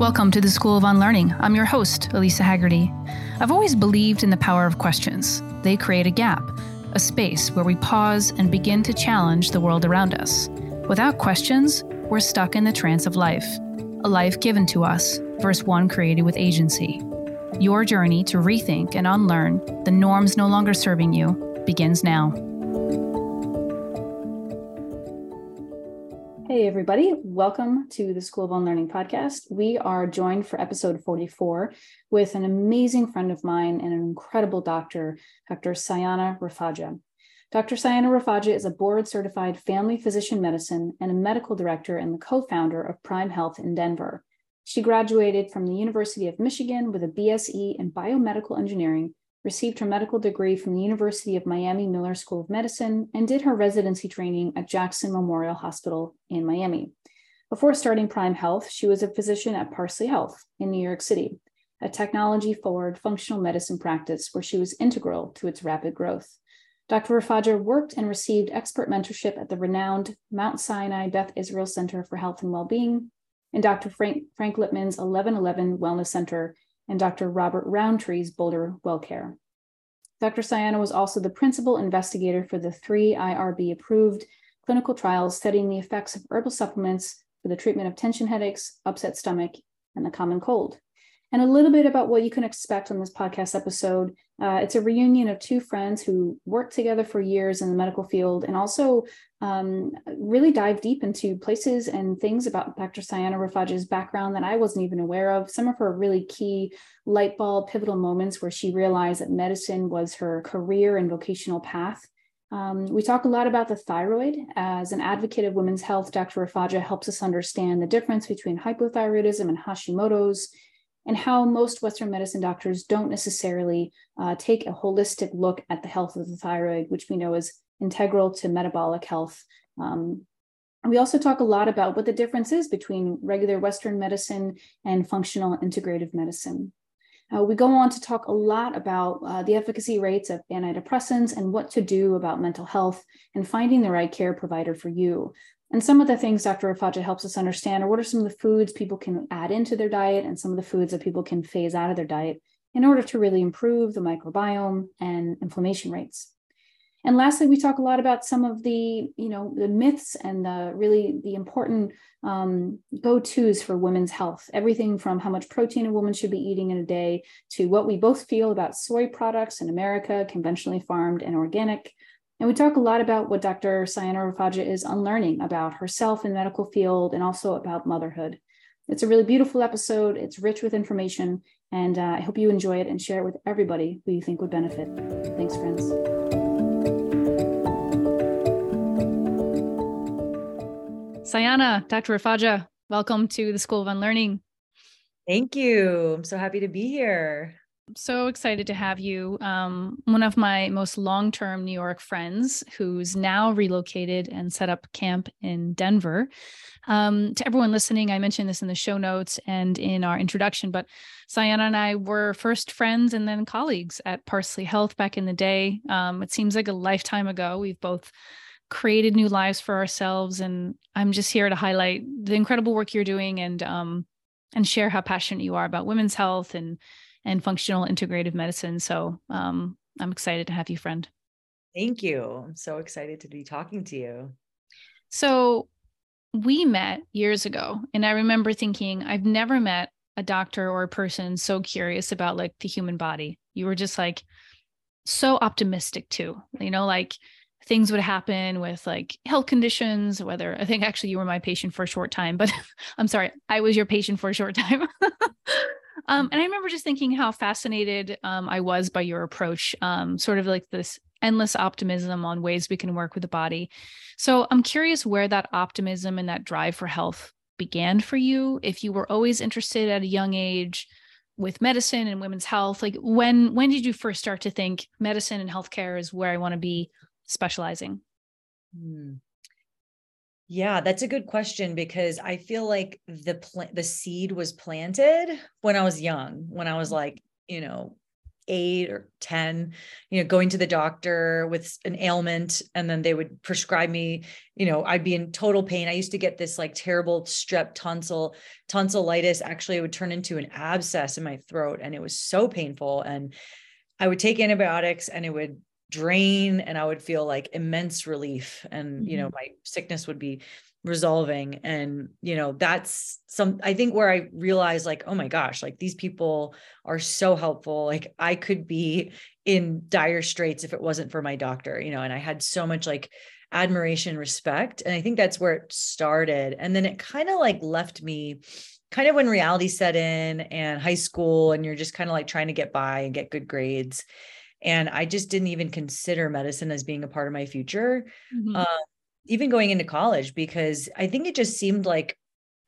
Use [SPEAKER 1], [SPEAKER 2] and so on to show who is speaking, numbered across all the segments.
[SPEAKER 1] Welcome to the School of Unlearning. I'm your host, Elisa Haggerty. I've always believed in the power of questions. They create a gap, a space where we pause and begin to challenge the world around us. Without questions, we're stuck in the trance of life, a life given to us versus one created with agency. Your journey to rethink and unlearn the norms no longer serving you begins now. Hey, everybody. Welcome to the School of Unlearning podcast. We are joined for episode 44 with an amazing friend of mine and an incredible doctor, Dr. Soyona Rafatjah. Dr. Soyona Rafatjah is a board certified family physician medicine and a medical director and the co founder of Prime Health in Denver. She graduated from the University of Michigan with a BSE in biomedical engineering received her medical degree from the University of Miami Miller School of Medicine, and did her residency training at Jackson Memorial Hospital in Miami. Before starting Prime Health, she was a physician at Parsley Health in New York City, a technology forward functional medicine practice where she was integral to its rapid growth. Dr. Rafatjah worked and received expert mentorship at the renowned Mount Sinai Beth Israel Center for Health and Wellbeing and Dr. Frank, Frank Lipman's 1111 Wellness Center and Dr. Robert Rountree's Boulder WellCare. Dr. Soyona was also the principal investigator for the three IRB approved clinical trials studying the effects of herbal supplements for the treatment of tension headaches, upset stomach, and the common cold and a little bit about what you can expect on this podcast episode. Uh, it's a reunion of two friends who worked together for years in the medical field and also um, really dive deep into places and things about Dr. Soyona Rafatjah's background that I wasn't even aware of. Some of her really key light bulb pivotal moments where she realized that medicine was her career and vocational path. Um, we talk a lot about the thyroid. As an advocate of women's health, Dr. Rafatjah helps us understand the difference between hypothyroidism and Hashimoto's and how most Western medicine doctors don't necessarily uh, take a holistic look at the health of the thyroid, which we know is integral to metabolic health. Um, we also talk a lot about what the difference is between regular Western medicine and functional integrative medicine. Uh, we go on to talk a lot about uh, the efficacy rates of antidepressants and what to do about mental health and finding the right care provider for you. And some of the things Dr. Rafatjah helps us understand are what are some of the foods people can add into their diet and some of the foods that people can phase out of their diet in order to really improve the microbiome and inflammation rates. And lastly, we talk a lot about some of the, you know, the myths and the really the important um, go-tos for women's health. Everything from how much protein a woman should be eating in a day to what we both feel about soy products in America, conventionally farmed and organic, and we talk a lot about what Dr. Soyona Rafatjah is unlearning about herself in the medical field and also about motherhood. It's a really beautiful episode. It's rich with information, and uh, I hope you enjoy it and share it with everybody who you think would benefit. Thanks, friends. Soyona, Dr. Rafatjah, welcome to the School of Unlearning.
[SPEAKER 2] Thank you. I'm so happy to be here I'm
[SPEAKER 1] so excited to have you. Um, one of my most long term New York friends who's now relocated and set up camp in Denver. Um, to everyone listening, I mentioned this in the show notes and in our introduction, but Soyona and I were first friends and then colleagues at Parsley Health back in the day. Um, it seems like a lifetime ago. We've both created new lives for ourselves, and I'm just here to highlight the incredible work you're doing and um, and share how passionate you are about women's health and and functional integrative medicine. So um, I'm excited to have you, friend.
[SPEAKER 2] Thank you. I'm so excited to be talking to you.
[SPEAKER 1] So we met years ago, and I remember thinking, I've never met a doctor or a person so curious about like the human body. You were just like so optimistic too, you know, like things would happen with like health conditions, whether I think actually you were my patient for a short time, but I'm sorry, I was your patient for a short time. Um, and I remember just thinking how fascinated um, I was by your approach, um, sort of like this endless optimism on ways we can work with the body. So I'm curious where that optimism and that drive for health began for you. If you were always interested at a young age with medicine and women's health, like when when did you first start to think medicine and healthcare is where I want to be specializing? Hmm.
[SPEAKER 2] Yeah, that's a good question because I feel like the plant the seed was planted when I was young, when I was mm-hmm. like, you know, eight or 10, you know, going to the doctor with an ailment, and then they would prescribe me, you know, I'd be in total pain. I used to get this like terrible strep tonsil, tonsillitis. Actually, it would turn into an abscess in my throat, and it was so painful. And I would take antibiotics and it would drain and I would feel like immense relief and you know mm-hmm. my sickness would be resolving and you know that's some I think where I realized like oh my gosh like these people are so helpful like I could be in dire straits if it wasn't for my doctor you know and I had so much like admiration respect and I think that's where it started and then it kind of like left me kind of when reality set in and high school and you're just kind of like trying to get by and get good grades and i just didn't even consider medicine as being a part of my future mm-hmm. uh, even going into college because i think it just seemed like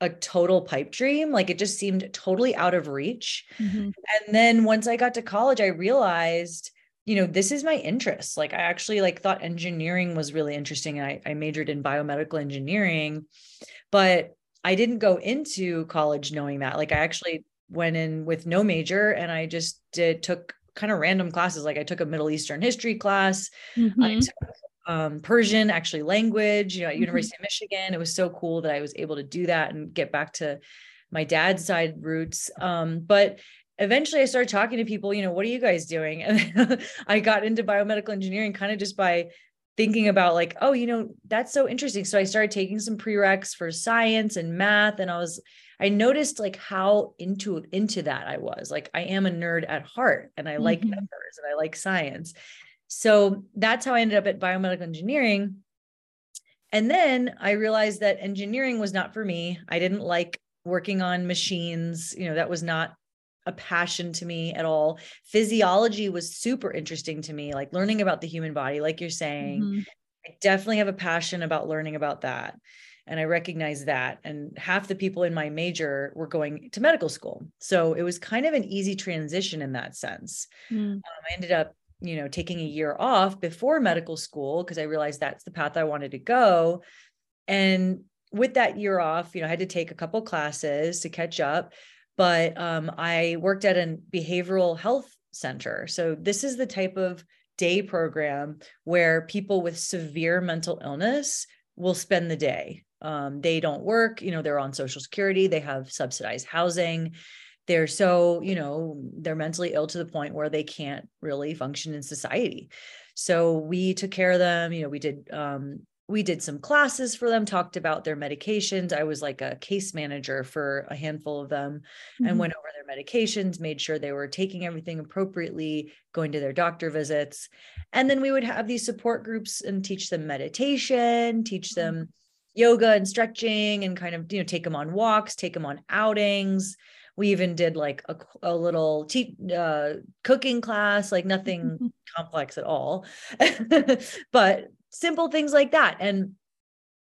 [SPEAKER 2] a total pipe dream like it just seemed totally out of reach mm-hmm. and then once i got to college i realized you know this is my interest like i actually like thought engineering was really interesting I, I majored in biomedical engineering but i didn't go into college knowing that like i actually went in with no major and i just did took kind of random classes. Like I took a Middle Eastern history class. Mm-hmm. I took um, Persian, actually language, you know, at mm-hmm. University of Michigan. It was so cool that I was able to do that and get back to my dad's side roots. Um, but eventually I started talking to people, you know, what are you guys doing? And I got into biomedical engineering kind of just by thinking about like, oh, you know, that's so interesting. So I started taking some prereqs for science and math. And I was I noticed like how into into that I was. Like I am a nerd at heart and I mm-hmm. like numbers and I like science. So that's how I ended up at biomedical engineering. And then I realized that engineering was not for me. I didn't like working on machines, you know, that was not a passion to me at all. Physiology was super interesting to me, like learning about the human body, like you're saying. Mm-hmm. I definitely have a passion about learning about that and i recognized that and half the people in my major were going to medical school. So it was kind of an easy transition in that sense. Mm. um, i ended up you know taking a year off before medical school because i realized that's the path i wanted to go. And with that year off you know i had to take a couple classes to catch up but um, i worked at a behavioral health center. So this is the type of day program where people with severe mental illness will spend the day um, they don't work you know they're on social security they have subsidized housing they're so you know they're mentally ill to the point where they can't really function in society so we took care of them you know we did um, we did some classes for them talked about their medications i was like a case manager for a handful of them mm-hmm. and went over their medications made sure they were taking everything appropriately going to their doctor visits and then we would have these support groups and teach them meditation teach mm-hmm. them yoga and stretching and kind of you know take them on walks take them on outings. We even did like a, a little te- uh, cooking class like nothing complex at all. But simple things like that. And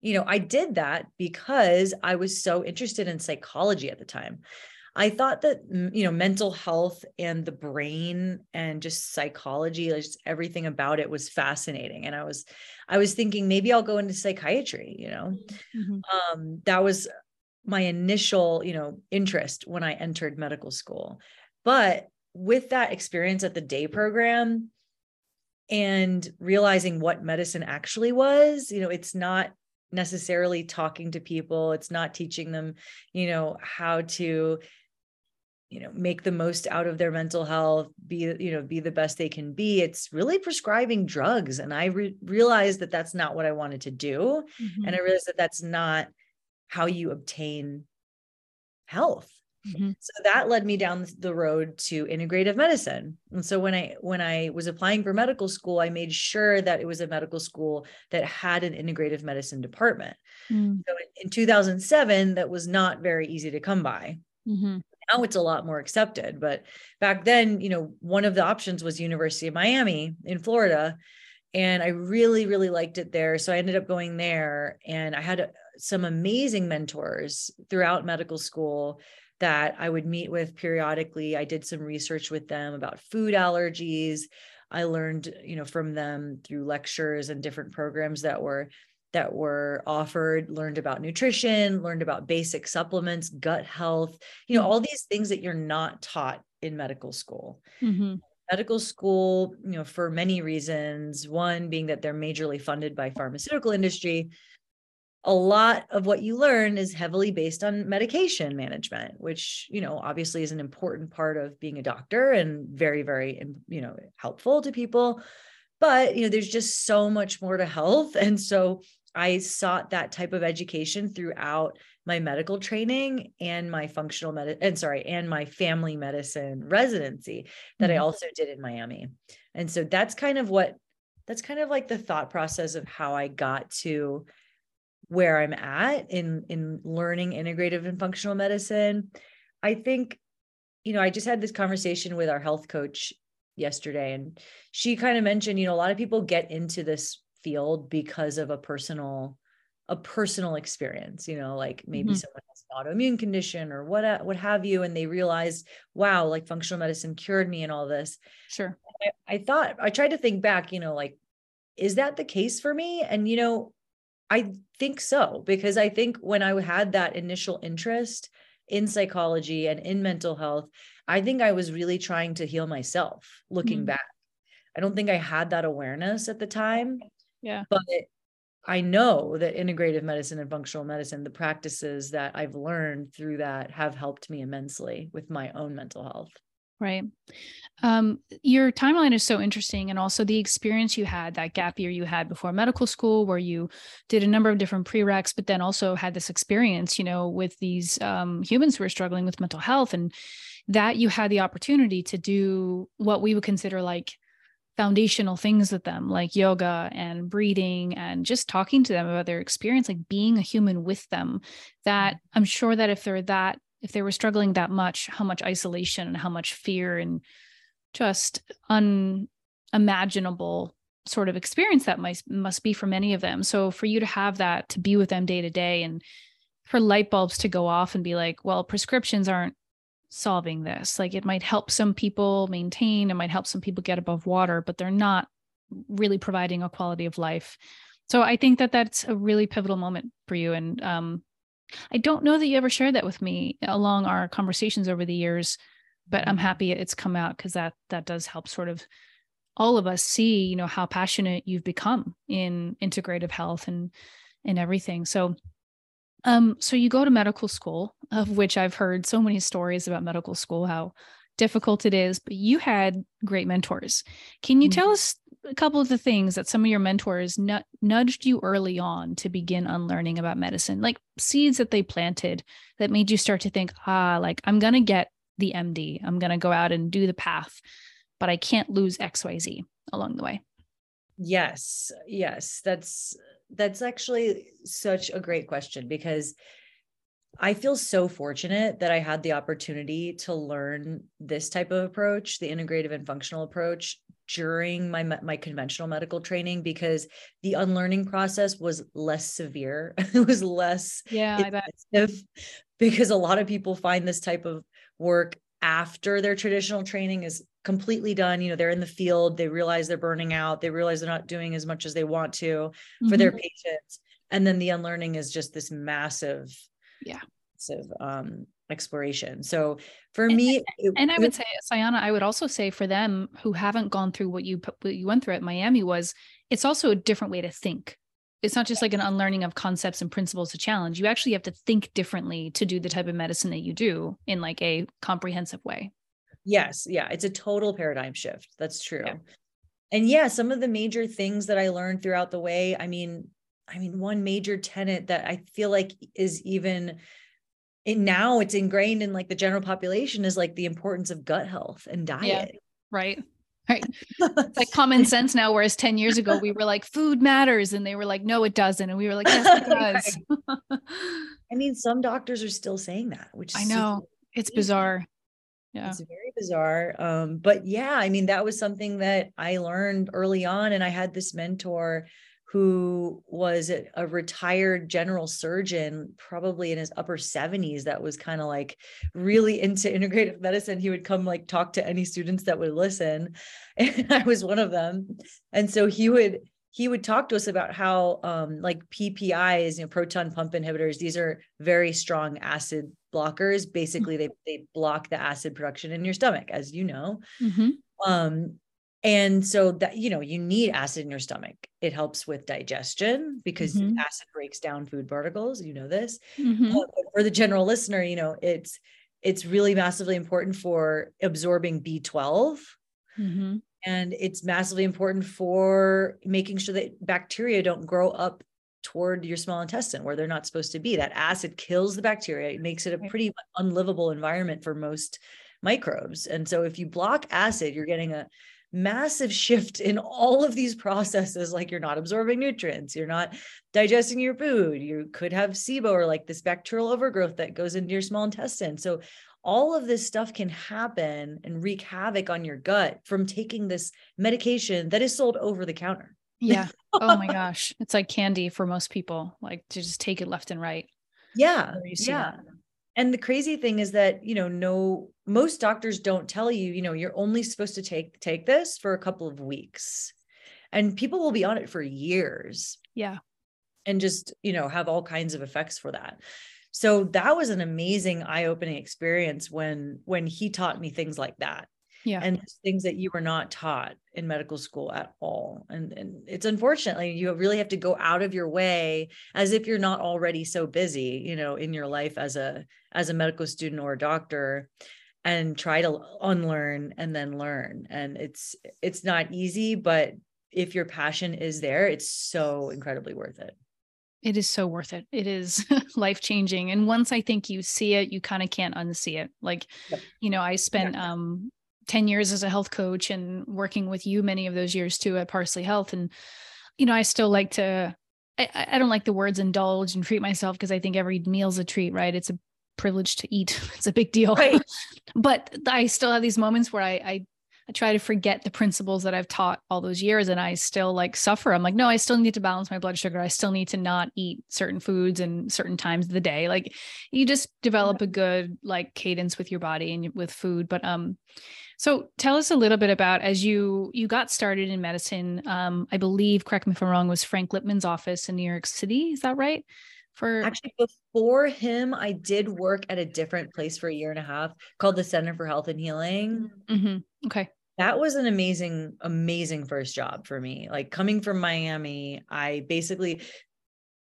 [SPEAKER 2] you know i did that because i was so interested in psychology at the time I thought that you know mental health and the brain and just psychology, just everything about it was fascinating. And I was, I was thinking maybe I'll go into psychiatry. You know, mm-hmm. um, that was my initial you know interest when I entered medical school. But with that experience at the day program and realizing what medicine actually was, you know, it's not necessarily talking to people it's not teaching them you know how to you know make the most out of their mental health be you know be the best they can be it's really prescribing drugs and i re- realized that that's not what i wanted to do mm-hmm. and i realized that that's not how you obtain health mm-hmm. so that led me down the road to integrative medicine and so when i when i was applying for medical school i made sure that it was a medical school that had an integrative medicine department mm. so in, in 2007 that was not very easy to come by mm-hmm now it's a lot more accepted but back then you know one of the options was university of miami in florida and i really really liked it there so i ended up going there and i had uh, some amazing mentors throughout medical school that i would meet with periodically. I did some research with them about food allergies. I learned you know from them through lectures and different programs that were that were offered, learned about nutrition, learned about basic supplements, gut health, you know, mm-hmm. all these things that you're not taught in medical school. Mm-hmm. medical school, you know, for many reasons. One being that they're majorly funded by pharmaceutical industry. A lot of what you learn is heavily based on medication management, which, you know, obviously is an important part of being a doctor and very, very, you know, helpful to people. But, you know, there's just so much more to health. And so I sought that type of education throughout my medical training and my functional medicine and sorry and my family medicine residency that mm-hmm. I also did in Miami. And so that's kind of what that's kind of like the thought process of how I got to where I'm at in in learning integrative and functional medicine. I think you know, I just had this conversation with our health coach yesterday and she kind of mentioned, you know, a lot of people get into this field because of a personal a personal experience, you know, like maybe mm-hmm. someone has an autoimmune condition or what what have you, and they realize, wow, like functional medicine cured me and all this.
[SPEAKER 1] Sure.
[SPEAKER 2] I, I thought I tried to think back, you know, like, is that the case for me? And you know, I think so, because I think when I had that initial interest in psychology and in mental health, I think I was really trying to heal myself looking mm-hmm. back. I don't think I had that awareness at the time.
[SPEAKER 1] Yeah.
[SPEAKER 2] But I know that integrative medicine and functional medicine, the practices that I've learned through that have helped me immensely with my own mental health.
[SPEAKER 1] Right. Um, your timeline is so interesting. And also the experience you had, that gap year you had before medical school, where you did a number of different prereqs, but then also had this experience, you know, with these um, humans who are struggling with mental health. And that you had the opportunity to do what we would consider like foundational things with them like yoga and breathing and just talking to them about their experience like being a human with them that mm-hmm. i'm sure that if they're that if they were struggling that much how much isolation and how much fear and just unimaginable sort of experience that might must be for many of them so for you to have that to be with them day to day and for light bulbs to go off and be like well prescriptions aren't solving this. Like it might help some people maintain, it might help some people get above water, but they're not really providing a quality of life. So I think that that's a really pivotal moment for you. And um, I don't know that you ever shared that with me along our conversations over the years, but I'm happy it's come out because that that does help sort of all of us see, you know, how passionate you've become in integrative health and and everything. So um, so you go to medical school, of which I've heard so many stories about medical school, how difficult it is, but you had great mentors. Can you mm-hmm. tell us a couple of the things that some of your mentors n- nudged you early on to begin unlearning about medicine, like seeds that they planted that made you start to think, ah, like I'm going to get the MD, I'm going to go out and do the path, but I can't lose XYZ along the way?
[SPEAKER 2] Yes, yes, that's that's actually such a great question because I feel so fortunate that I had the opportunity to learn this type of approach, the integrative and functional approach during my my conventional medical training because the unlearning process was less severe. it was less
[SPEAKER 1] yeah,
[SPEAKER 2] because a lot of people find this type of work after their traditional training is completely done you know they're in the field they realize they're burning out they realize they're not doing as much as they want to mm-hmm. for their mm-hmm. patients and then the unlearning is just this massive
[SPEAKER 1] yeah.
[SPEAKER 2] massive um exploration. So for and, me
[SPEAKER 1] it, and i would say soyona i would also say for them who haven't gone through what you what you went through at miami was it's also a different way to think. It's not just like an unlearning of concepts and principles to challenge. You actually have to think differently to do the type of medicine that you do in like a comprehensive way.
[SPEAKER 2] Yes. Yeah. It's a total paradigm shift. That's true. Yeah. and yeah some of the major things that i learned throughout the way i mean i mean one major tenet that i feel like is even and now it's ingrained in like the general population is like the importance of gut health and diet yeah,
[SPEAKER 1] right Right. It's like common sense now, whereas 10 years ago we were like, food matters. And they were like, no, it doesn't. And we were like, yes, it does.
[SPEAKER 2] I mean, some doctors are still saying that, which
[SPEAKER 1] I know it's bizarre.
[SPEAKER 2] Yeah. It's very bizarre. Um, but yeah, I mean, that was something that I learned early on. And I had this mentor who was a retired general surgeon, probably in his upper 70s, that was kind of like really into integrative medicine. He would come like talk to any students that would listen. And I was one of them. And so he would he would talk to us about how um, like PPIs, you know, proton pump inhibitors, these are very strong acid blockers. Basically, they they block the acid production in your stomach, as you know. Mm-hmm. Um, and so that, you know, you need acid in your stomach. It helps with digestion because
[SPEAKER 1] Mhm.
[SPEAKER 2] acid breaks down food particles. You know this. Uh, but for the general listener, you know, it's it's really massively important for absorbing B12
[SPEAKER 1] Mhm.
[SPEAKER 2] and it's massively important for making sure that bacteria don't grow up toward your small intestine where they're not supposed to be. That acid kills the bacteria. It makes it a pretty unlivable environment for most microbes. And so if you block acid, you're getting a massive shift in all of these processes like you're not absorbing nutrients you're not digesting your food you could have SIBO or like this bacterial overgrowth that goes into your small intestine so all of this stuff can happen and wreak havoc on your gut from taking this medication that is sold over the counter
[SPEAKER 1] Yeah. Oh my gosh. It's like candy for most people, like to just take it left and right.
[SPEAKER 2] yeah yeah
[SPEAKER 1] that.
[SPEAKER 2] And the crazy thing is that you know no most doctors don't tell you you know you're only supposed to take take this for a couple of weeks. And people will be on it for years.
[SPEAKER 1] Yeah.
[SPEAKER 2] and just you know have all kinds of effects for that. So that was an amazing eye-opening experience when when he taught me things like that
[SPEAKER 1] Yeah.
[SPEAKER 2] and things that you were not taught in medical school at all and and it's unfortunately you really have to go out of your way as if you're not already so busy you know in your life as a as a medical student or a doctor and try to unlearn and then learn and it's it's not easy but if your passion is there it's so incredibly worth it
[SPEAKER 1] It is so worth it. It is life changing. And once I think you see it, you kind of can't unsee it. Like,
[SPEAKER 2] Yep.
[SPEAKER 1] you know, I spent um 10 years as a health coach and working with you many of those years too at Parsley Health. And, you know, I still like to I, I don't like the words indulge and treat myself because I think every meal's a treat, right? It's a privilege to eat. It's a big deal.
[SPEAKER 2] Right.
[SPEAKER 1] but I still have these moments where I, I I try to forget the principles that I've taught all those years and I still like suffer. I'm like, no, I still need to balance my blood sugar. I still need to not eat certain foods and certain times of the day. Like you just develop a good like cadence with your body and with food. But um so tell us a little bit about as you you got started in medicine. Um, I believe, correct me if I'm wrong, was Frank Lipman's office in New York City. Is that right? For
[SPEAKER 2] Actually, before him, I did work at a different place for a year and a half called the Center for Health and Healing.
[SPEAKER 1] Mhm. okay.
[SPEAKER 2] That was an amazing, amazing first job for me. Like coming from Miami, I basically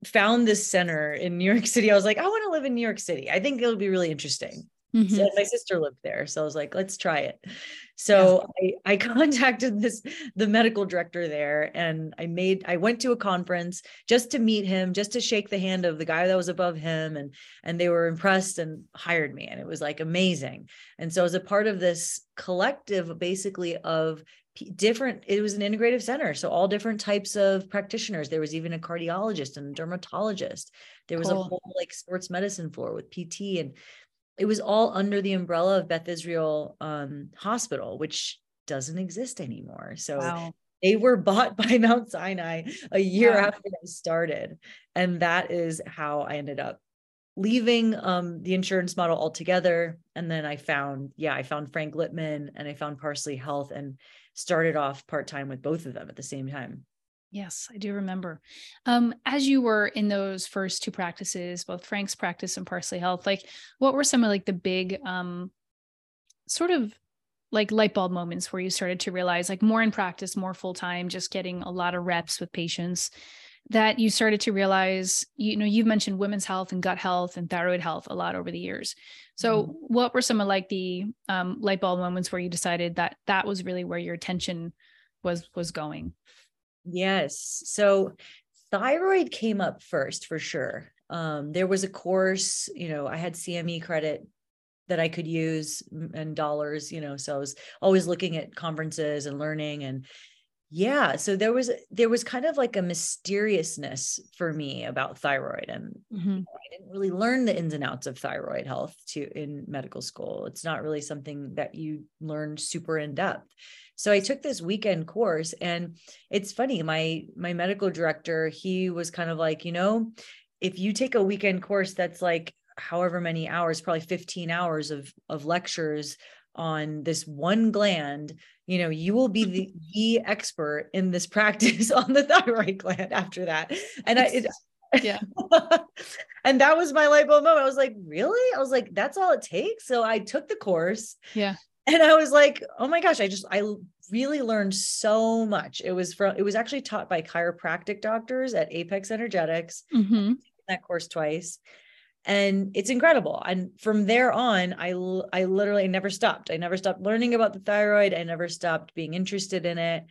[SPEAKER 2] found this center in New York City. I was like, I want to live in New York City. I think it'll be really interesting.
[SPEAKER 1] Mhm.
[SPEAKER 2] So my sister lived there. So I was like, let's try it. So I, I contacted this, the medical director there, and I made, I went to a conference just to meet him, just to shake the hand of the guy that was above him. And, and they were impressed and hired me. And it was like amazing. And so as a part of this collective, basically of different, it was an integrative center. So all different types of practitioners. There was even a cardiologist and a dermatologist. There was
[SPEAKER 1] Cool.
[SPEAKER 2] a whole like sports medicine floor with PT and it was all under the umbrella of Beth Israel um, Hospital, which doesn't exist anymore. So
[SPEAKER 1] Wow.
[SPEAKER 2] they were bought by Mount Sinai a year
[SPEAKER 1] Wow.
[SPEAKER 2] after I started. And that is how I ended up leaving um, the insurance model altogether. And then I found, yeah, I found Frank Lipman and I found Parsley Health and started off part time with both of them at the same time.
[SPEAKER 1] Yes, I do remember. Um, as you were in those first two practices, both Frank's practice and Parsley Health, like what were some of like the big um sort of like light bulb moments where you started to realize like more in practice, more full time, just getting a lot of reps with patients that you started to realize, you know, you've mentioned women's health and gut health and thyroid health a lot over the years. So
[SPEAKER 2] Mhm.
[SPEAKER 1] what were some of like the um, light bulb moments where you decided that that was really where your attention was was going?
[SPEAKER 2] Yes. So thyroid came up first for sure. Um, there was a course, you know, I had CME credit that I could use and dollars, you know, so I was always looking at conferences and learning and yeah, so there was there was kind of like a mysteriousness for me about thyroid and
[SPEAKER 1] Mhm.
[SPEAKER 2] I didn't really learn the ins and outs of thyroid health to in medical school. It's not really something that you learn super in depth. So I took this weekend course and it's funny, my my medical director, he was kind of like, you know, if you take a weekend course that's like however many hours, probably 15 hours of of lectures on this one gland, you know, you will be the, the expert in this practice on the thyroid gland after that. And I, it,
[SPEAKER 1] Yeah.
[SPEAKER 2] and that was my light bulb moment. I was like, really? I was like, that's all it takes. So I took the course
[SPEAKER 1] Yeah.
[SPEAKER 2] and I was like, oh my gosh, I just, I really learned so much. It was from it was actually taught by chiropractic doctors at Apex Energetics. Mm-hmm. That course twice. And it's incredible. And from there on, I I literally never stopped. I never stopped learning about the thyroid. I never stopped being interested in it.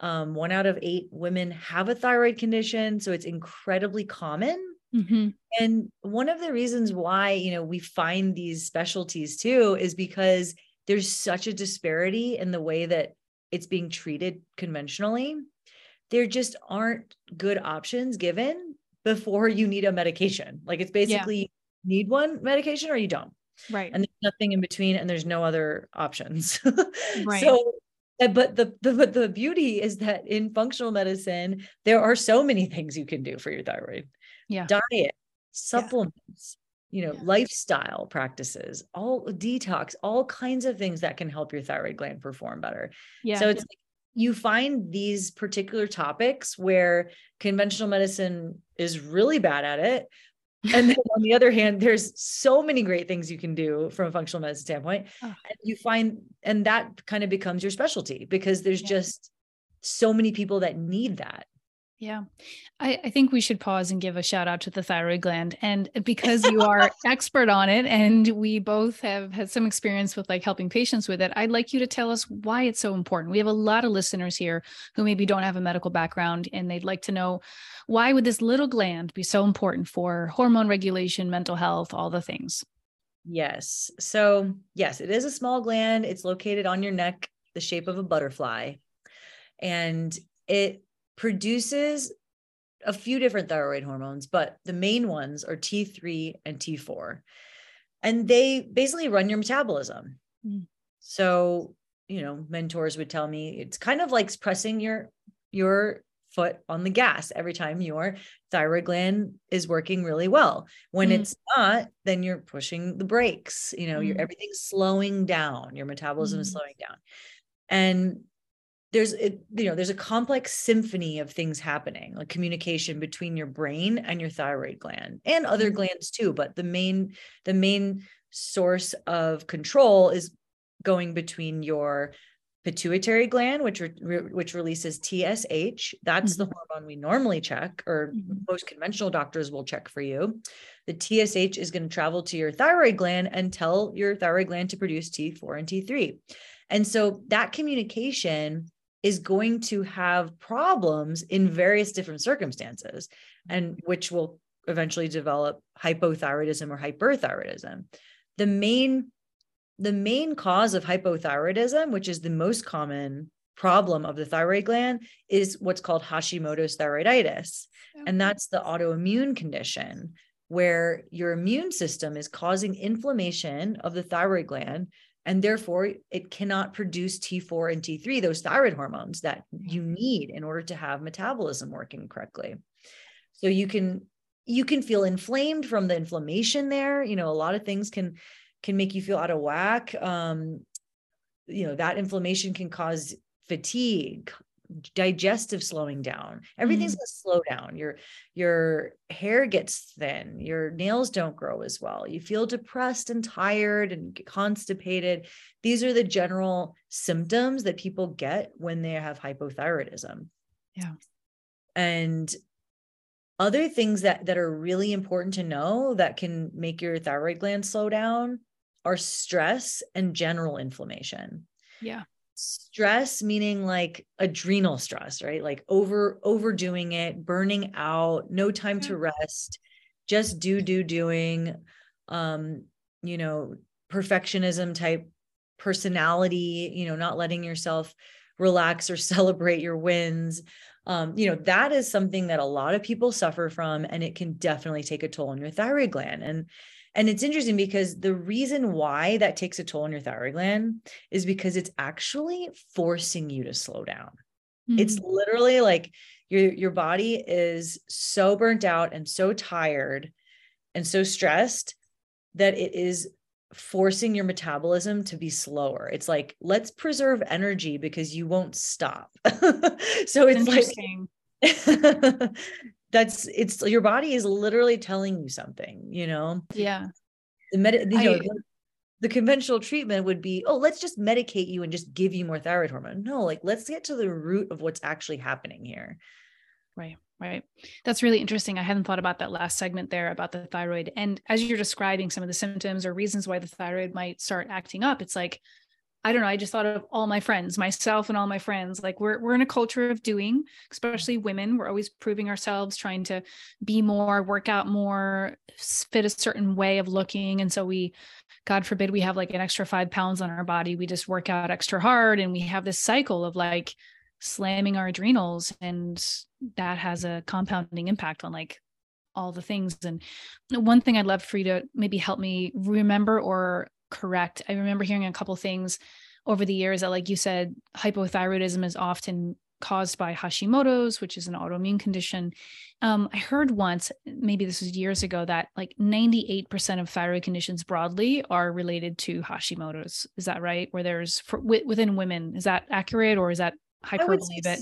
[SPEAKER 2] Um, one out of eight women have a thyroid condition, so it's incredibly common. Mm-hmm. And one of the reasons why you know we find these specialties too is because there's such a disparity in the way that it's being treated conventionally, there just aren't good options given before you need a medication. Like it's basically yeah. need one medication or you don't.
[SPEAKER 3] Right.
[SPEAKER 2] And there's nothing in between and there's no other options. right. So but the, the but the beauty is that in functional medicine there are so many things you can do for your thyroid.
[SPEAKER 3] Yeah.
[SPEAKER 2] Diet, supplements, you know, yeah. lifestyle practices, all detox, all kinds of things that can help your thyroid gland perform better. Yeah. So it's yeah. like you find these particular topics where conventional medicine is really bad at it. And then on the other hand, there's so many great things you can do from a functional medicine standpoint. Oh. And you find, and that kind of becomes your specialty because there's yeah. just so many people that need that.
[SPEAKER 3] Yeah. I, I, think we should pause and give a shout out to the thyroid gland. And because you are expert on it and we both have had some experience with like helping patients with it, I'd like you to tell us why it's so important. We have a lot of listeners here who maybe don't have a medical background and they'd like to know why would this little gland be so important for hormone regulation, mental health, all the things?
[SPEAKER 2] Yes. So, yes, it is a small gland. It's located on your neck, the shape of a butterfly. And it produces a few different thyroid hormones, but the main ones are T3 and T4. And they basically run your metabolism. Mm. So, you know, mentors would tell me it's kind of like pressing your your foot on the gas every time your thyroid gland is working really well. When mm. it's not, then you're pushing the brakes. You know, mm. your everything's slowing down. Your metabolism is mm. slowing down. And there's it, you know there's a complex symphony of things happening like communication between your brain and your thyroid gland and other mm-hmm. glands too but the main the main source of control is going between your pituitary gland which re- which releases TSH that's mm-hmm. the hormone we normally check or mm-hmm. most conventional doctors will check for you the TSH is going to travel to your thyroid gland and tell your thyroid gland to produce T4 and T3 and so that communication is going to have problems in various different circumstances and mm-hmm. which will eventually develop hypothyroidism or hyperthyroidism. The main the main cause of hypothyroidism which is the most common problem of the thyroid gland is what's called hashimoto's thyroiditis. Oh. And that's the autoimmune condition where your immune system is causing inflammation of the thyroid gland and therefore it cannot produce T4 and T3, those thyroid hormones that you need in order to have metabolism working correctly. So you can you can feel inflamed from the inflammation there. You know, a lot of things can can make you feel out of whack. Um, you know, that inflammation can cause fatigue, digestive slowing down. Everything's mm. going to slow down. Your your hair gets thin. Your nails don't grow as well. You feel depressed and tired and constipated. These are the general symptoms that people get when they have hypothyroidism.
[SPEAKER 3] Yeah.
[SPEAKER 2] And other things that that are really important to know that can make your thyroid gland slow down are stress and general inflammation.
[SPEAKER 3] Yeah
[SPEAKER 2] stress meaning like adrenal stress right? Like over overdoing it burning out no time to rest just do do doing um you know perfectionism type personality you know not letting yourself relax or celebrate your wins. Um you know that is something that a lot of people suffer from and it can definitely take a toll on your thyroid gland. And and it's interesting because the reason why that takes a toll on your thyroid gland is because it's actually forcing you to slow down. Mm-hmm. It's literally like your your body is so burnt out and so tired and so stressed that it is forcing your metabolism to be slower. It's like let's preserve energy because you won't stop. so it's like that's it's your body is literally telling you something you know
[SPEAKER 3] yeah
[SPEAKER 2] the med- you know, the conventional treatment would be, oh, let's just medicate you and just give you more thyroid hormone. No, like let's get to the root of what's actually happening here.
[SPEAKER 1] Right. Right. That's really interesting. I hadn't thought about that last segment there about the thyroid. And as you're describing some of the symptoms or reasons why the thyroid might start acting up, it's like, I don't know. I just thought of all my friends, myself and all my friends. Like we're we're in a culture of doing, especially women. We're always proving ourselves, trying to be more, work out more, fit a certain way of looking. And so we, God forbid, we have like an extra five pounds on our body. We just work out extra hard, and we have this cycle of like slamming our adrenals and that has a compounding impact on like all the things and one thing i'd love for you to maybe help me remember or correct i remember hearing a couple things over the years that like you said hypothyroidism is often caused by hashimoto's which is an autoimmune condition um, i heard once maybe this was years ago that like 98% of thyroid conditions broadly are related to hashimoto's is that right where there's for, within women is that accurate or is that hyperbole
[SPEAKER 2] bit.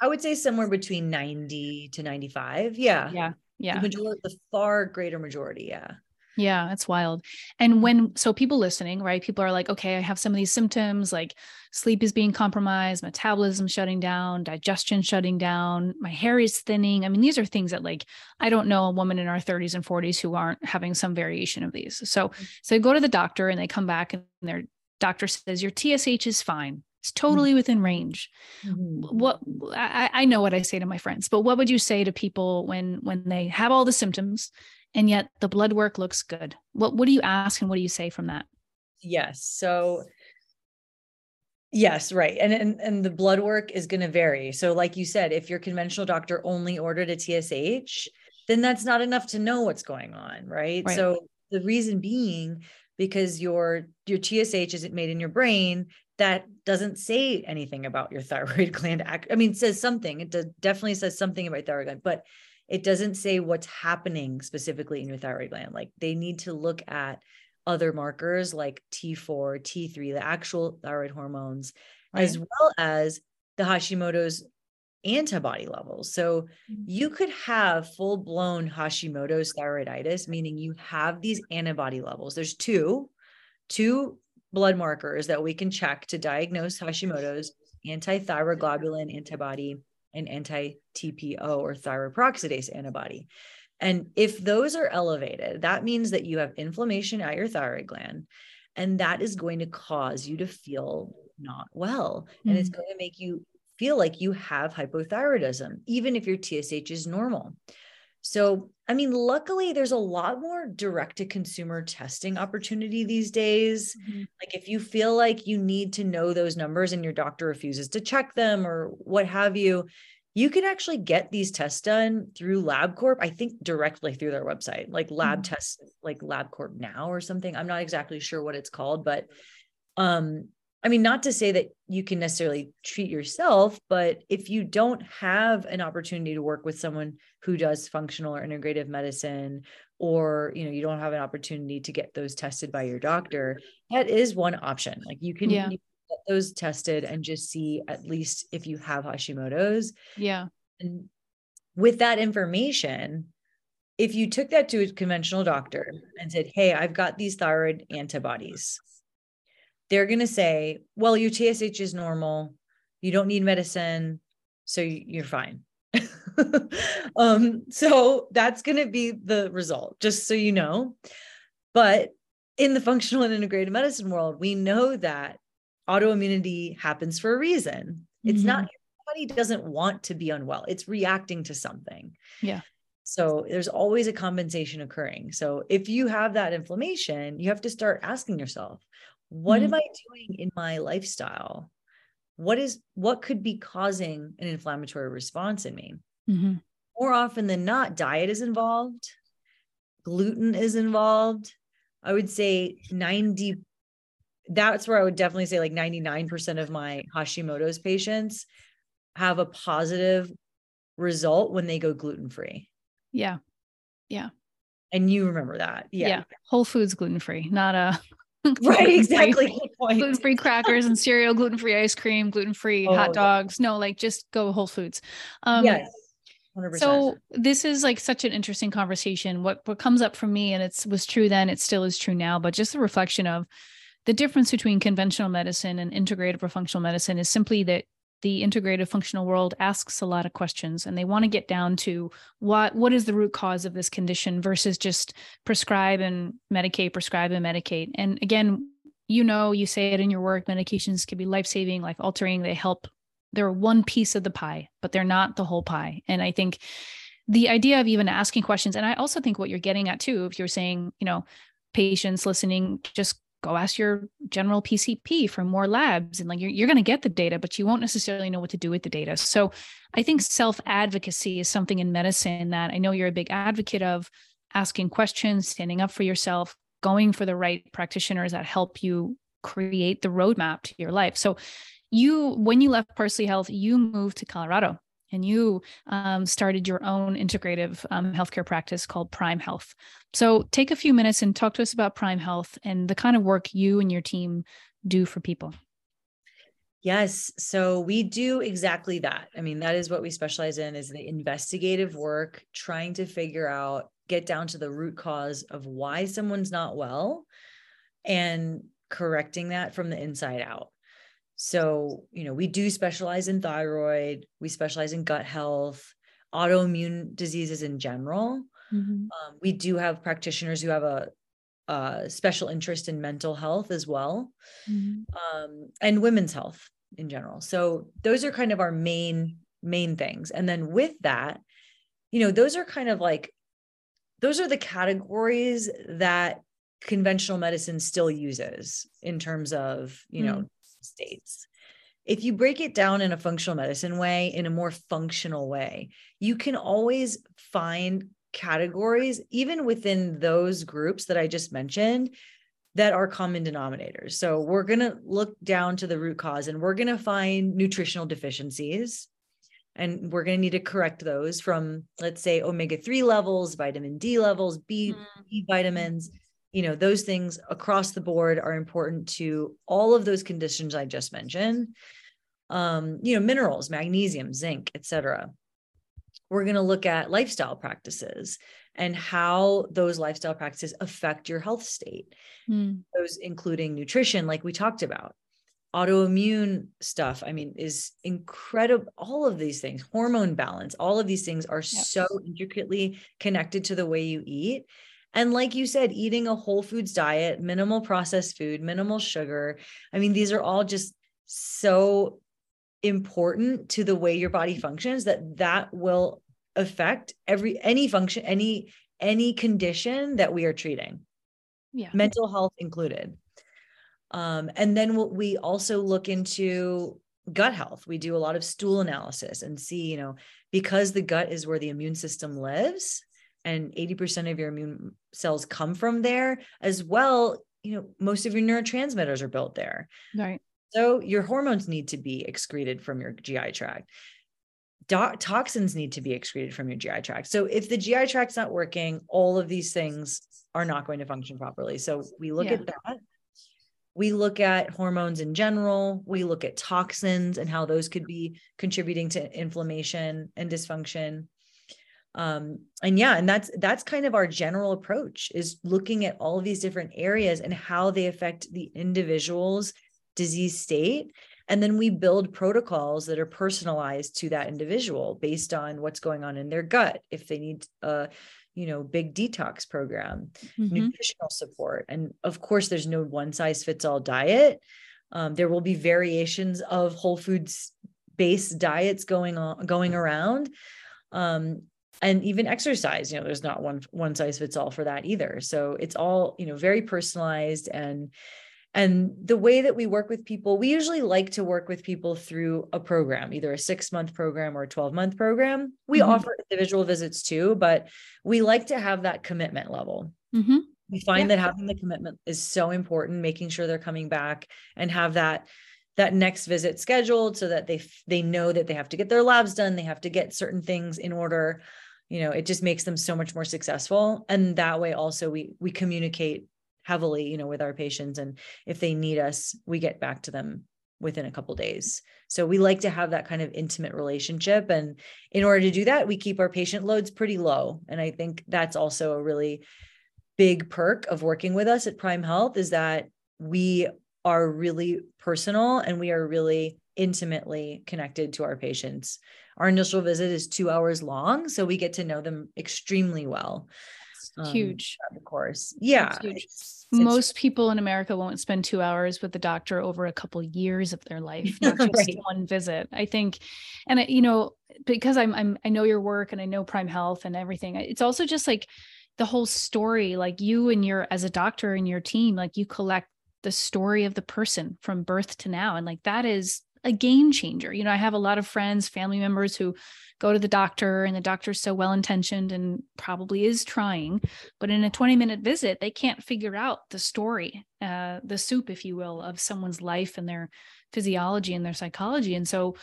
[SPEAKER 2] I would say somewhere between 90 to 95. Yeah.
[SPEAKER 1] Yeah. Yeah.
[SPEAKER 2] The majority, the far greater majority. Yeah.
[SPEAKER 1] Yeah, that's wild. And when so people listening, right? People are like, okay, I have some of these symptoms, like sleep is being compromised, metabolism shutting down, digestion shutting down, my hair is thinning. I mean, these are things that like I don't know a woman in our 30s and 40s who aren't having some variation of these. So mm-hmm. so they go to the doctor and they come back and their doctor says your TSH is fine. It's totally mm-hmm. within range. Mm-hmm. What I, I know what I say to my friends, but what would you say to people when when they have all the symptoms and yet the blood work looks good? What what do you ask and what do you say from that?
[SPEAKER 2] Yes. So Yes, right. And, and and the blood work is going to vary. So like you said, if your conventional doctor only ordered a TSH, then that's not enough to know what's going on, right? right. So the reason being because your your TSH isn't made in your brain that doesn't say anything about your thyroid gland. I mean, it says something. It does, definitely says something about thyroid gland, but it doesn't say what's happening specifically in your thyroid gland. Like they need to look at other markers like T4, T3, the actual thyroid hormones, right. as well as the Hashimoto's antibody levels. So mm-hmm. you could have full blown Hashimoto's thyroiditis, meaning you have these antibody levels. There's two, two blood markers that we can check to diagnose Hashimoto's anti-thyroglobulin antibody and anti-TPO or thyroid peroxidase antibody. And if those are elevated, that means that you have inflammation at your thyroid gland, and that is going to cause you to feel not well. Mm. And it's hmm. going to make you feel like you have hypothyroidism, even if your TSH is normal. So, I mean, luckily, there's a lot more direct to consumer testing opportunity these days. Mm-hmm. Like, if you feel like you need to know those numbers and your doctor refuses to check them or what have you, you can actually get these tests done through LabCorp, I think directly through their website, like lab mm-hmm. tests, like LabCorp now or something. I'm not exactly sure what it's called, but um, I mean, not to say that you can necessarily treat yourself, but if you don't have an opportunity to work with someone who does functional or integrative medicine, or you know, you don't have an opportunity to get those tested by your doctor, that is one option. Like you can, yeah. you can get those tested and just see at least if you have Hashimoto's.
[SPEAKER 1] Yeah.
[SPEAKER 2] And with that information, if you took that to a conventional doctor and said, Hey, I've got these thyroid antibodies they're going to say, well, your TSH is normal. You don't need medicine. So you're fine. um, so that's going to be the result, just so you know. But in the functional and integrated medicine world, we know that autoimmunity happens for a reason. It's mm-hmm. not your body doesn't want to be unwell, it's reacting to something.
[SPEAKER 1] Yeah.
[SPEAKER 2] So there's always a compensation occurring. So if you have that inflammation, you have to start asking yourself, what mm-hmm. am i doing in my lifestyle? What is what could be causing an inflammatory response in me? Mm-hmm. more often than not diet is involved gluten is involved. I would say 90 that's where i would definitely say like 99% of my hashimoto's patients have a positive result when they go gluten free
[SPEAKER 1] yeah. Yeah.
[SPEAKER 2] And you remember that.
[SPEAKER 1] Yeah, yeah. whole foods gluten free not a
[SPEAKER 2] right exactly.
[SPEAKER 1] Gluten-free crackers and cereal gluten-free ice cream gluten-free oh, hot dogs. No like just go whole foods.
[SPEAKER 2] Um yes 100%.
[SPEAKER 1] So this is like such an interesting conversation. What what comes up for me, and it was true then, it still is true now, but just a reflection of the difference between conventional medicine and integrative or functional medicine is simply that the integrative functional world asks a lot of questions and they want to get down to what what is the root cause of this condition versus just prescribe and medicate prescribe and medicate. And again you know you say it in your work medications can be life-saving life altering they help. They're one piece of the pie but they're not the whole pie. And i think the idea of even asking questions and i also think what you're getting at too if you're saying you know patients listening just go ask your general PCP for more labs and like you're, you're going to get the data but you won't necessarily know what to do with the data. So i think self advocacy is something in medicine that i know you're a big advocate of asking questions standing up for yourself going for the right practitioners that help you create the roadmap to your life. So you when you left parsley health you moved to colorado and you um, started your own integrative um, healthcare practice called Prime Health. So take a few minutes and talk to us about Prime Health and the kind of work you and your team do for people.
[SPEAKER 2] Yes. So we do exactly that. I mean, that is what we specialize in is the investigative work, trying to figure out, get down to the root cause of why someone's not well and correcting that from the inside out. So, you know, we do specialize in thyroid, we specialize in gut health, autoimmune diseases in general. Mm-hmm. Um, we do have practitioners who have a, a, special interest in mental health as well, mm-hmm. um, and women's health in general. So those are kind of our main main things. And then with that, you know, those are kind of like those are the categories that conventional medicine still uses in terms of you know mm states. If you break it down in a functional medicine way, in a more functional way, you can always find categories, even within those groups that I just mentioned, that are common denominators. So we're going to look down to the root cause and we're going to find nutritional deficiencies. And we're going to need to correct those from, let's say, omega 3 levels, vitamin D levels, B, mm. B vitamins, you know those things across the board are important to all of those conditions i just mentioned. Um you know minerals magnesium zinc etc we're going to look at lifestyle practices and how those lifestyle practices affect your health state. Mm. those including nutrition like we talked about. Autoimmune stuff i mean is incredible all of these things hormone balance all of these things are yep. so intricately connected to the way you eat and like you said, eating a whole foods diet, minimal processed food, minimal sugar. I mean, these are all just so important to the way your body functions that that will affect every any function any any condition that we are treating. Yeah. Mental health included. Um, and then what we also look into gut health. We do a lot of stool analysis and see you know because the gut is where the immune system lives and 80% of your immune cells come from there as well. You know most of your neurotransmitters are built there.
[SPEAKER 1] Right.
[SPEAKER 2] So your hormones need to be excreted from your gi tract. Do- toxins need to be excreted from your gi tract. So if the gi tract's not working all of these things are not going to function properly. So we look yeah. at that. We look at hormones in general. We look at toxins and how those could be contributing to inflammation and dysfunction um, and yeah and that's that's kind of our general approach is looking at all of these different areas and how they affect the individual's disease state. And then we build protocols that are personalized to that individual based on what's going on in their gut if they need a you know big detox program mm-hmm. nutritional support. And of course there's no one size fits all diet. Um, there will be variations of whole foods based diets going on going around. Um, and even exercise you know there's not one one size fits all for that either so it's all you know very personalized and and the way that we work with people we usually like to work with people through a program either a 6 month program or a 12 month program we mm-hmm. offer individual visits too but we like to have that commitment level mm-hmm. we find yeah. that having the commitment is so important making sure they're coming back and have that that next visit scheduled so that they they know that they have to get their labs done they have to get certain things in order you know it just makes them so much more successful. And that way also we we communicate heavily you know with our patients. And if they need us we get back to them within a couple days. So we like to have that kind of intimate relationship. And in order to do that we keep our patient loads pretty low. And I think that's also a really big perk of working with us at Prime Health is that we are really personal and we are really intimately connected to our patients. Our initial visit is 2 hours long so we get to know them extremely well.
[SPEAKER 1] Um, huge.
[SPEAKER 2] Of course. Yeah.
[SPEAKER 1] It's, Most it's, people in America won't spend two hours with the doctor over a couple years of their life, not just right. one visit. I think, and I, you know, because I'm, I'm, I know your work and I know Prime Health and everything. It's also just like the whole story, like you and your, as a doctor and your team, like you collect the story of the person from birth to now. And like that is a game changer. You know, I have a lot of friends, family members who go to the doctor and the doctor's so well intentioned and probably is trying but in a 20 minute visit they can't figure out the story uh, the soup if you will of someone's life and their physiology and their psychology and so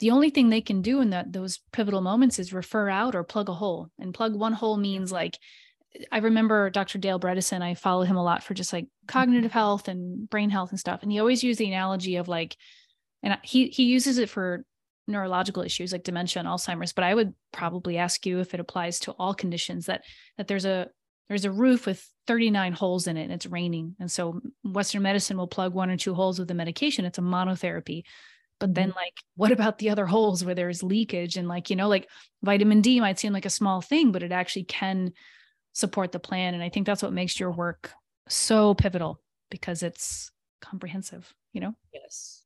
[SPEAKER 1] the only thing they can do in that those pivotal moments is refer out or plug a hole and plug one hole means like I remember Dr. Dale Bredesen. I follow him a lot for just like cognitive health and brain health and stuff. And he always used the analogy of like, and he he uses it for neurological issues like dementia and alzheimer's but i would probably ask you if it applies to all conditions that that there's a there's a roof with 39 holes in it and it's raining. And so western medicine will plug one or two holes with the medication. It's a monotherapy. But then mm-hmm. like what about the other holes where there's leakage? And like you know like vitamin d might seem like a small thing but it actually can support the plan. And i think that's what makes your work so pivotal because it's comprehensive you know?
[SPEAKER 2] Yes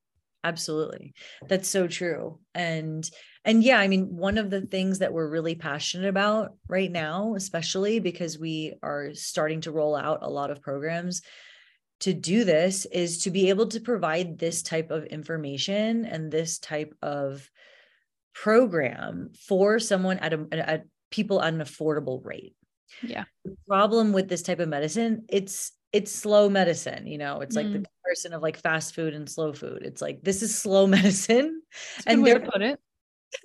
[SPEAKER 2] absolutely. That's so true and and yeah i mean one of the things that we're really passionate about right now especially because we are starting to roll out a lot of programs to do this is to be able to provide this type of information and this type of program for someone at a at people at an affordable rate.
[SPEAKER 1] Yeah.
[SPEAKER 2] The problem with this type of medicine it's it's slow medicine you know it's like mm. the comparison of like fast food and slow food. It's like this is slow medicine
[SPEAKER 1] and way put it.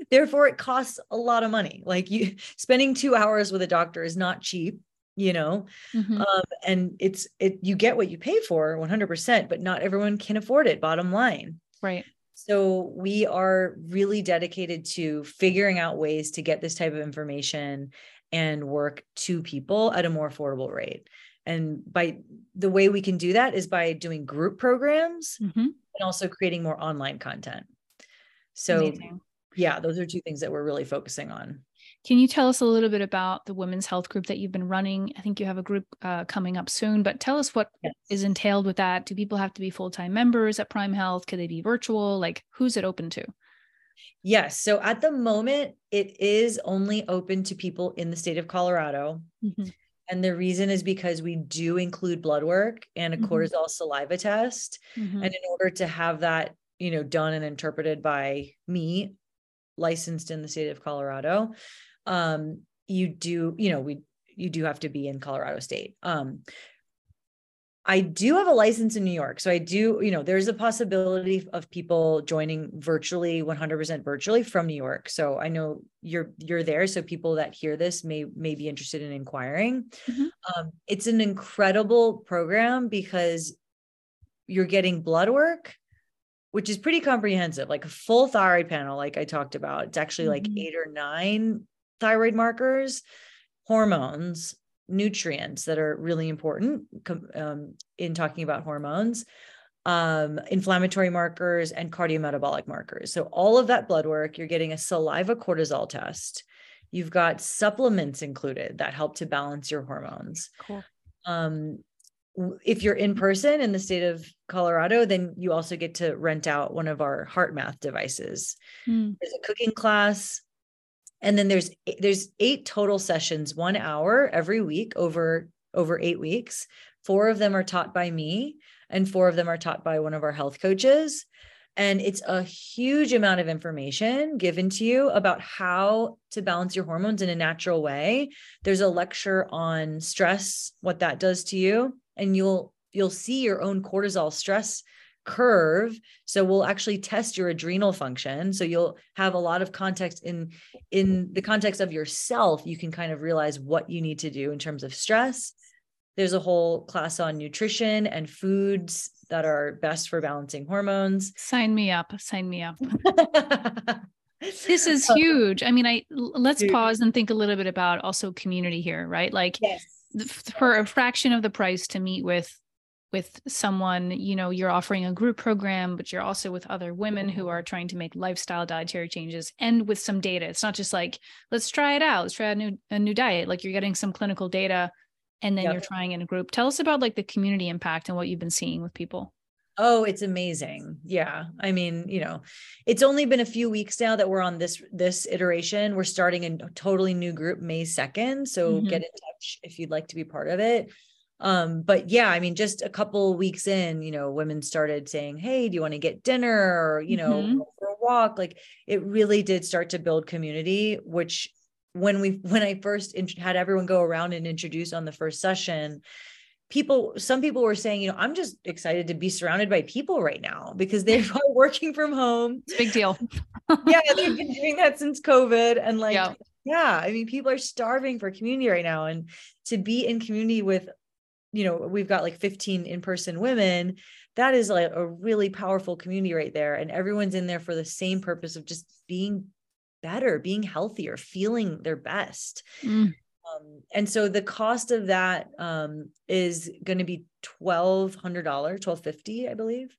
[SPEAKER 2] therefore it costs a lot of money. Like you spending two hours with a doctor is not cheap you know? Mm-hmm. um, and it's it you get what you pay for 100% but not everyone can afford it bottom line.
[SPEAKER 1] Right.
[SPEAKER 2] So we are really dedicated to figuring out ways to get this type of information and work to people at a more affordable rate and by the way we can do that is by doing group programs mm-hmm. and also creating more online content so Amazing. yeah those are two things that we're really focusing on
[SPEAKER 1] can you tell us a little bit about the women's health group that you've been running i think you have a group uh, coming up soon but tell us what yes. is entailed with that do people have to be full-time members at prime health could they be virtual like who's it open to
[SPEAKER 2] Yes. So at the moment, it is only open to people in the state of Colorado. Mm-hmm. And the reason is because we do include blood work and a mm-hmm. cortisol saliva test. Mm-hmm. And in order to have that, you know, done and interpreted by me, licensed in the state of Colorado, um, you do, you know, we you do have to be in Colorado state. Um, I do have a license in New York. So I do, you know, there's a possibility of people joining virtually 100% virtually from New York. So I know you're you're there so people that hear this may may be interested in inquiring. Mm-hmm. Um, it's an incredible program because you're getting blood work which is pretty comprehensive, like a full thyroid panel like I talked about. It's actually mm-hmm. like 8 or 9 thyroid markers, hormones, nutrients that are really important um, in talking about hormones, um, inflammatory markers, and cardiometabolic markers. So, all of that blood work, you're getting a saliva cortisol test. You've got supplements included that help to balance your hormones.
[SPEAKER 1] Cool.
[SPEAKER 2] Um, if you're in person in the state of Colorado, then you also get to rent out one of our HeartMath devices. Mm. There's a cooking class, and then there's eh, there's eight total sessions one hour every week over over eight weeks. Four of them are taught by me and four of them are taught by one of our health coaches. And it's a huge amount of information given to you about how to balance your hormones in a natural way. There's a lecture on stress what that does to you and you'll you'll see your own cortisol stress curve so we'll actually test your adrenal function so you'll have a lot of context in in the context of yourself you can kind of realize what you need to do in terms of stress There's a whole class on nutrition and foods that are best for balancing hormones.
[SPEAKER 1] Sign me up. Sign me up. this is huge. I mean, I let's pause and think a little bit about also community here, right? Like yes. for a fraction of the price to meet with with someone, you know, you're offering a group program, but you're also with other women who are trying to make lifestyle dietary changes and with some data. It's not just like, let's try it out, let's try a new a new diet. Like you're getting some clinical data and then yep. you're trying in a group. Tell us about like the community impact and what you've been seeing with people.
[SPEAKER 2] Oh, it's amazing. Yeah. I mean, you know, it's only been a few weeks now that we're on this this iteration. We're starting a totally new group May 2nd, so mm-hmm. get in touch if you'd like to be part of it. Um but yeah, I mean just a couple weeks in, you know, women started saying, "Hey, do you want to get dinner or, you know, mm-hmm. for a walk?" Like it really did start to build community, which when we when I first had everyone go around and introduce on the first session, people some people were saying you know i'm just excited to be surrounded by people right now because they're working from home
[SPEAKER 1] it's a big deal
[SPEAKER 2] yeah they've been doing that since covid and like yeah. yeah i mean people are starving for community right now and to be in community with you know we've got like 15 in-person women that is like a really powerful community right there and everyone's in there for the same purpose of just being better being healthier feeling their best mm. Um, and so the cost of that um, is going to be twelve hundred dollars, twelve fifty, I believe.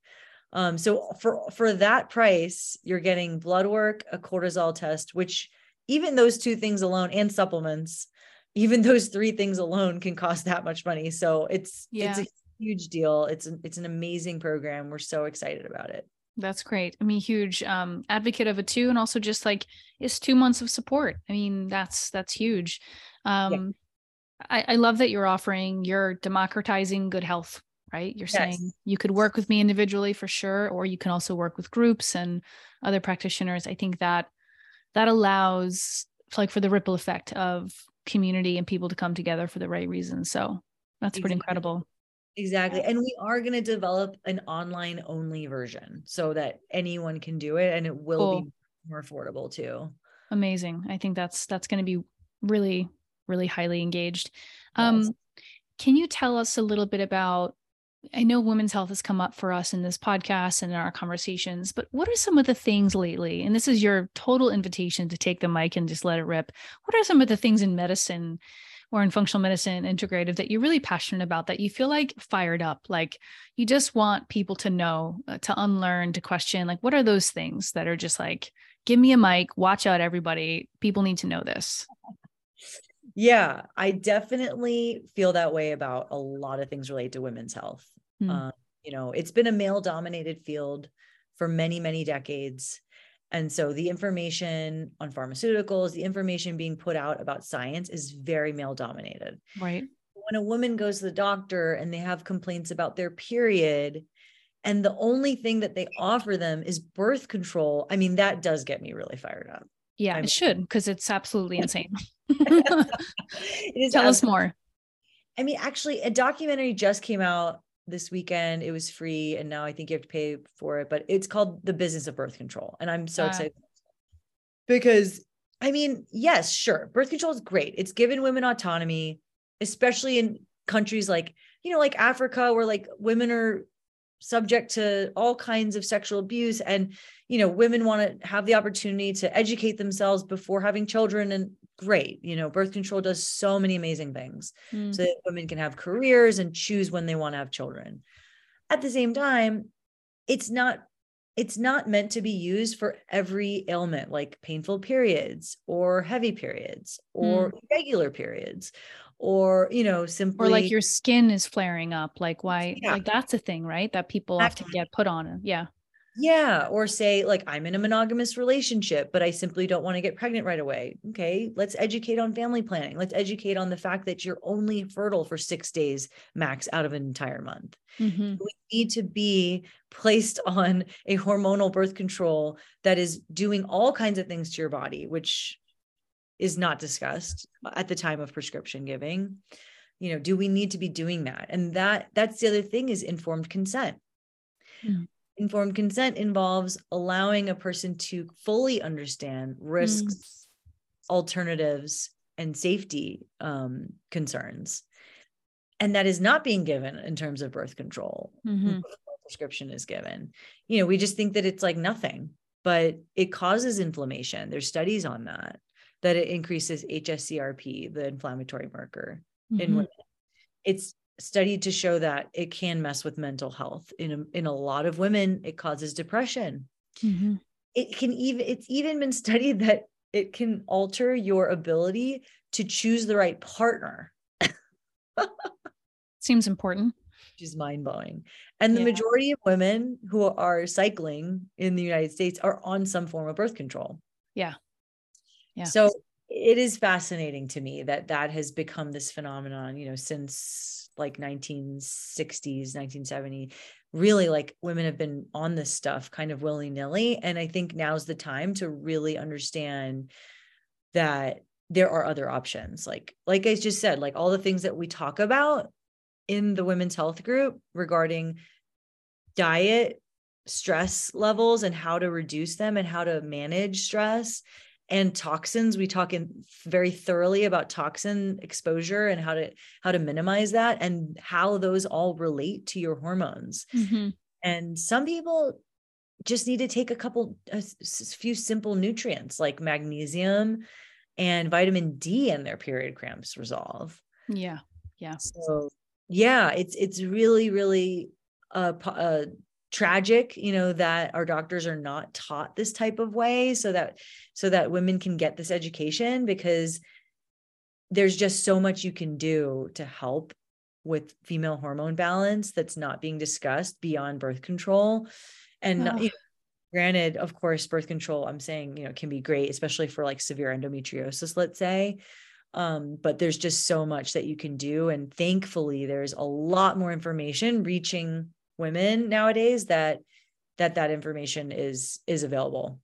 [SPEAKER 2] Um, so for for that price, you're getting blood work, a cortisol test, which even those two things alone, and supplements, even those three things alone can cost that much money. So it's yeah. it's a huge deal. It's an, it's an amazing program. We're so excited about it.
[SPEAKER 1] That's great. I mean, huge um, advocate of it too, and also just like it's two months of support. I mean, that's that's huge. Um, yeah. I, I love that you're offering, you're democratizing good health, right? You're yes. saying you could work with me individually for sure, or you can also work with groups and other practitioners. I think that that allows like for the ripple effect of community and people to come together for the right reasons. So that's pretty incredible.
[SPEAKER 2] Exactly. And we are going to develop an online only version so that anyone can do it and it will cool. be more affordable too.
[SPEAKER 1] Amazing. I think that's that's going to be really really highly engaged. Um. Can you tell us a little bit about? I know women's health has come up for us in this podcast and in our conversations, but what are some of the things lately? And this is your total invitation to take the mic and just let it rip. What are some of the things in medicine or in functional medicine integrative that you're really passionate about that you feel like fired up like you just want people to know uh, to unlearn to question like what are those things that are just like give me a mic watch out everybody people need to know this
[SPEAKER 2] yeah, I definitely feel that way about a lot of things related to women's health. Mm. Um, you know, it's been a male dominated field for many, many decades. And so the information on pharmaceuticals, the information being put out about science is very male dominated.
[SPEAKER 1] Right.
[SPEAKER 2] When a woman goes to the doctor and they have complaints about their period, and the only thing that they offer them is birth control, I mean, that does get me really fired up.
[SPEAKER 1] Yeah, I'm, it should because it's absolutely insane. Tell us more.
[SPEAKER 2] I mean, actually, a documentary just came out this weekend. It was free, and now I think you have to pay for it. But it's called "The Business of Birth Control," and I'm so uh, excited because I mean, yes, sure, birth control is great. It's given women autonomy, especially in countries like you know, like Africa, where like women are subject to all kinds of sexual abuse and you know women want to have the opportunity to educate themselves before having children and great you know birth control does so many amazing things mm. so that women can have careers and choose when they want to have children at the same time it's not it's not meant to be used for every ailment like painful periods or heavy periods or mm. regular periods or you know simply
[SPEAKER 1] or like your skin is flaring up like why yeah. like that's a thing right that people often get put on yeah
[SPEAKER 2] yeah or say like i'm in a monogamous relationship but i simply don't want to get pregnant right away okay let's educate on family planning let's educate on the fact that you're only fertile for six days max out of an entire month mm-hmm. we need to be placed on a hormonal birth control that is doing all kinds of things to your body which is not discussed at the time of prescription giving. You know do we need to be doing that? And that that's the other thing is informed consent. Mm. informed consent involves allowing a person to fully understand risks mm. alternatives and safety um, concerns. And that is not being given in terms of birth control
[SPEAKER 1] Mhm.
[SPEAKER 2] prescription is given. You know we just think that it's like nothing but it causes inflammation. There's studies on that that it increases hscrp the inflammatory marker in
[SPEAKER 1] Mhm.
[SPEAKER 2] women it's studied to show that it can mess with mental health in a, in a lot of women it causes depression
[SPEAKER 1] Mhm.
[SPEAKER 2] it can even it's even been studied that it can alter your ability to choose the right partner
[SPEAKER 1] Seems important.
[SPEAKER 2] which is mind-blowing and the
[SPEAKER 1] Yeah.
[SPEAKER 2] majority of women who are cycling in the united states are on some form of birth control
[SPEAKER 1] Yeah. Yeah.
[SPEAKER 2] so it is fascinating to me that that has become this phenomenon you know since like 1960s 1970 really like women have been on this stuff kind of willy-nilly and i think now's the time to really understand that there are other options like like i just said like all the things that we talk about in the women's health group regarding diet stress levels and how to reduce them and how to manage stress and toxins we talk in very thoroughly about toxin exposure and how to how to minimize that and how those all relate to your hormones
[SPEAKER 1] Mhm.
[SPEAKER 2] and some people just need to take a couple a few simple nutrients like magnesium and vitamin D and their period cramps resolve
[SPEAKER 1] Yeah. Yeah.
[SPEAKER 2] so yeah it's it's really really po- uh tragic you know that our doctors are not taught this type of way so that so that women can get this education because there's just so much you can do to help with female hormone balance that's not being discussed beyond birth control. And not- you know, granted of course birth control i'm saying you know can be great especially for like severe endometriosis let's say. Um, but there's just so much that you can do. And thankfully there's a lot more information reaching women nowadays that that that information is is available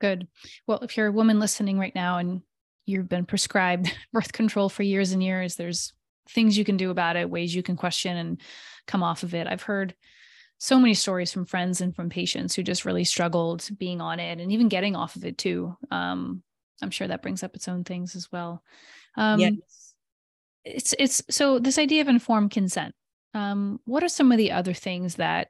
[SPEAKER 1] Good. Well, if you're a woman listening right now and you've been prescribed birth control for years and years, there's things you can do about it, ways you can question and come off of it. I've heard so many stories from friends and from patients who just really struggled being on it and even getting off of it too. Um, I'm sure that brings up its own things as well. Um,
[SPEAKER 2] yes
[SPEAKER 1] it's it's so this idea of informed consent um what are some of the other things that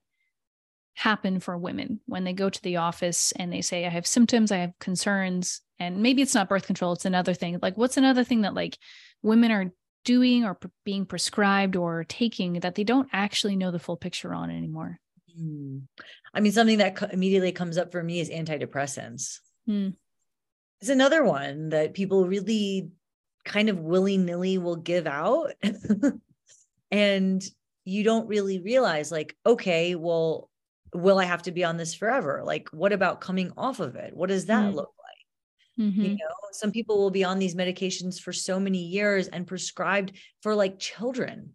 [SPEAKER 1] happen for women when they go to the office and they say i have symptoms i have concerns and maybe it's not birth control it's another thing like what's another thing that like women are doing or being prescribed or taking that they don't actually know the full picture on anymore
[SPEAKER 2] Hmm. i mean something that co- immediately comes up for me is antidepressants
[SPEAKER 1] Hmm.
[SPEAKER 2] it's another one that people really kind of willy-nilly will give out and you don't really realize like okay well will i have to be on this forever like what about coming off of it what does that
[SPEAKER 1] Mm.
[SPEAKER 2] look like
[SPEAKER 1] Mhm.
[SPEAKER 2] you know some people will be on these medications for so many years and prescribed for like children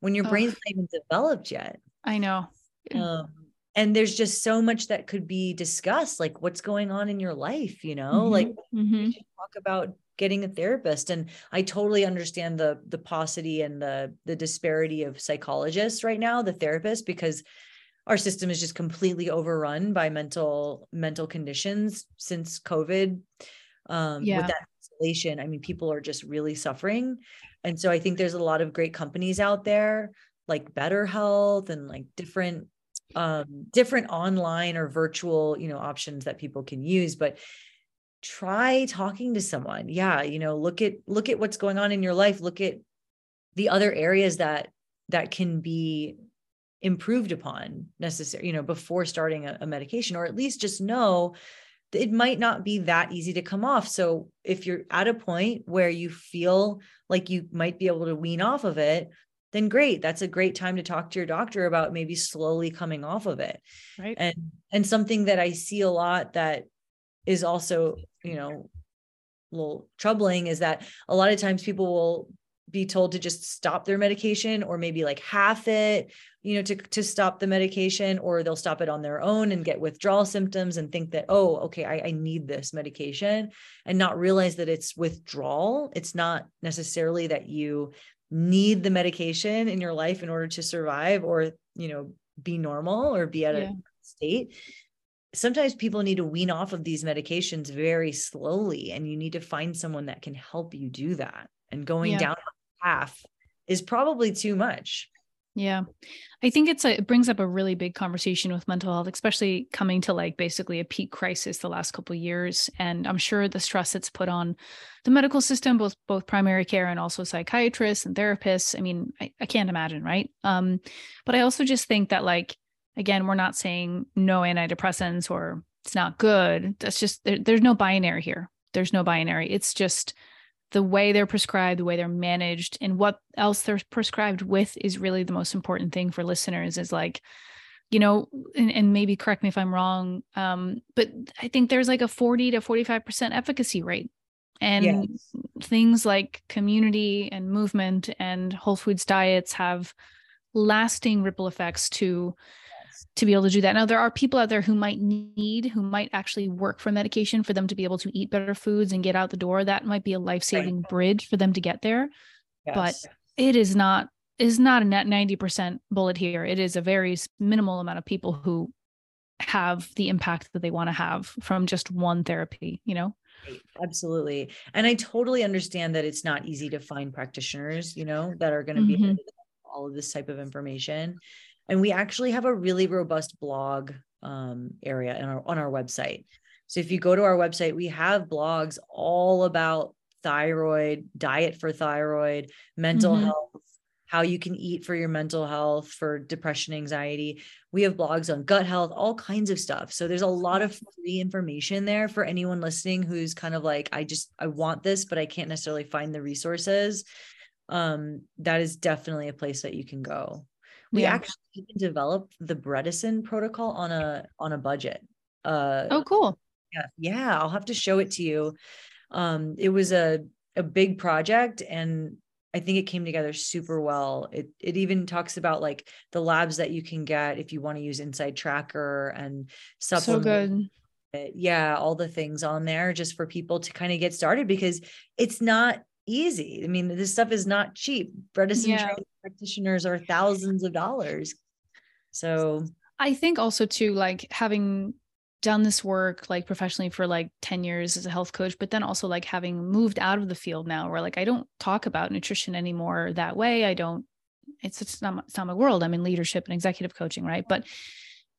[SPEAKER 2] when your
[SPEAKER 1] Ugh.
[SPEAKER 2] brain's not even developed yet
[SPEAKER 1] i know
[SPEAKER 2] um, and there's just so much that could be discussed like what's going on in your life you know like
[SPEAKER 1] Mhm.
[SPEAKER 2] we should talk about getting a therapist and i totally understand the the paucity and the the disparity of psychologists right now the therapists because our system is just completely overrun by mental mental conditions since covid um
[SPEAKER 1] Yeah.
[SPEAKER 2] with that isolation i mean people are just really suffering and so i think there's a lot of great companies out there like BetterHelp and like different um different online or virtual you know options that people can use but try talking to someone. Yeah you know look at look at what's going on in your life. Look at the other areas that that can be improved upon necessary you know before starting a, a medication or at least just know that it might not be that easy to come off. So if you're at a point where you feel like you might be able to wean off of it then great that's a great time to talk to your doctor about maybe slowly coming off of it.
[SPEAKER 1] Right.
[SPEAKER 2] And and something that i see a lot that is also you know a little troubling is that a lot of times people will be told to just stop their medication or maybe like half it you know to to stop the medication or they'll stop it on their own and get withdrawal symptoms and think that oh okay I, I need this medication and not realize that it's withdrawal. It's not necessarily that you need the medication in your life in order to survive or you know be normal or be at
[SPEAKER 1] Yeah.
[SPEAKER 2] a state sometimes people need to wean off of these medications very slowly and you need to find someone that can help you do that and going
[SPEAKER 1] Yeah.
[SPEAKER 2] down a path is probably too much.
[SPEAKER 1] Yeah. I think it's a it brings up a really big conversation with mental health, especially coming to like basically a peak crisis the last couple years. And I'm sure the stress it's put on the medical system, both both primary care and also psychiatrists and therapists. I mean, I, I can't imagine, right? Um, but I also just think that like again, we're not saying no antidepressants or it's not good. That's just there, there's no binary here. There's no binary. It's just the way they're prescribed, the way they're managed, and what else they're prescribed with is really the most important thing for listeners is like, you know, and, and maybe correct me if I'm wrong, um, but I think there's like a 40 to 45% efficacy rate. And yes. things like community and movement and whole foods diets have lasting ripple effects to to be able to do that. Now, there are people out there who might need, who might actually work for medication for them to be able to eat better foods and get out the door. That might be a life saving right. bridge for them to get there. Yes. But it is not is not a net 90% bullet here. It is a very minimal amount of people who have the impact that they want to have from just one therapy, you know?
[SPEAKER 2] Absolutely. And I totally understand that it's not easy to find practitioners, you know, that are going to be mm-hmm. all of this type of information and we actually have a really robust blog um, area in our, on our website. So if you go to our website, we have blogs all about thyroid, diet for thyroid, mental mm-hmm. health, how you can eat for your mental health, for depression, anxiety. We have blogs on gut health, all kinds of stuff. So there's a lot of free information there for anyone listening who's kind of like, I just, I want this, but I can't necessarily find the resources. Um, that is definitely a place that you can go. We yeah. actually developed the Bredesen protocol on a on a budget.
[SPEAKER 1] Uh, oh, cool.
[SPEAKER 2] Yeah, yeah. I'll have to show it to you. Um, it was a a big project, and I think it came together super well. It it even talks about like the labs that you can get if you want to use InsideTracker and supplement. So good. Yeah, all the things on there just for people to kind of get started because it's not easy. I mean, this stuff is not cheap. Bredesen yeah. Practitioners are thousands of dollars. So
[SPEAKER 1] I think also too, like having done this work like professionally for like 10 years as a health coach, but then also like having moved out of the field now where like I don't talk about nutrition anymore that way. I don't, it's, it's not, it's not my world. I'm in leadership and executive coaching. Right. But,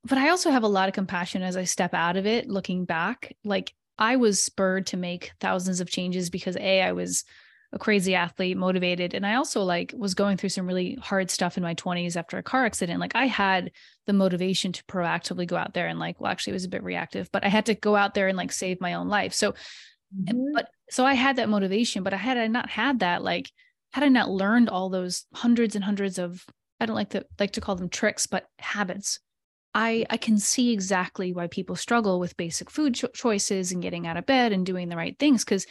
[SPEAKER 1] but I also have a lot of compassion as I step out of it, looking back, like I was spurred to make thousands of changes because a, I was a crazy athlete, motivated. And I also like was going through some really hard stuff in my 20s after a car accident. Like I had the motivation to proactively go out there and like, well, actually it was a bit reactive, but I had to go out there and like save my own life. So, mm-hmm. but so I had that motivation, but I had I not had that, like, had I not learned all those hundreds and hundreds of, I don't like to like to call them tricks, but habits. I, I can see exactly why people struggle with basic food cho- choices and getting out of bed and doing the right things because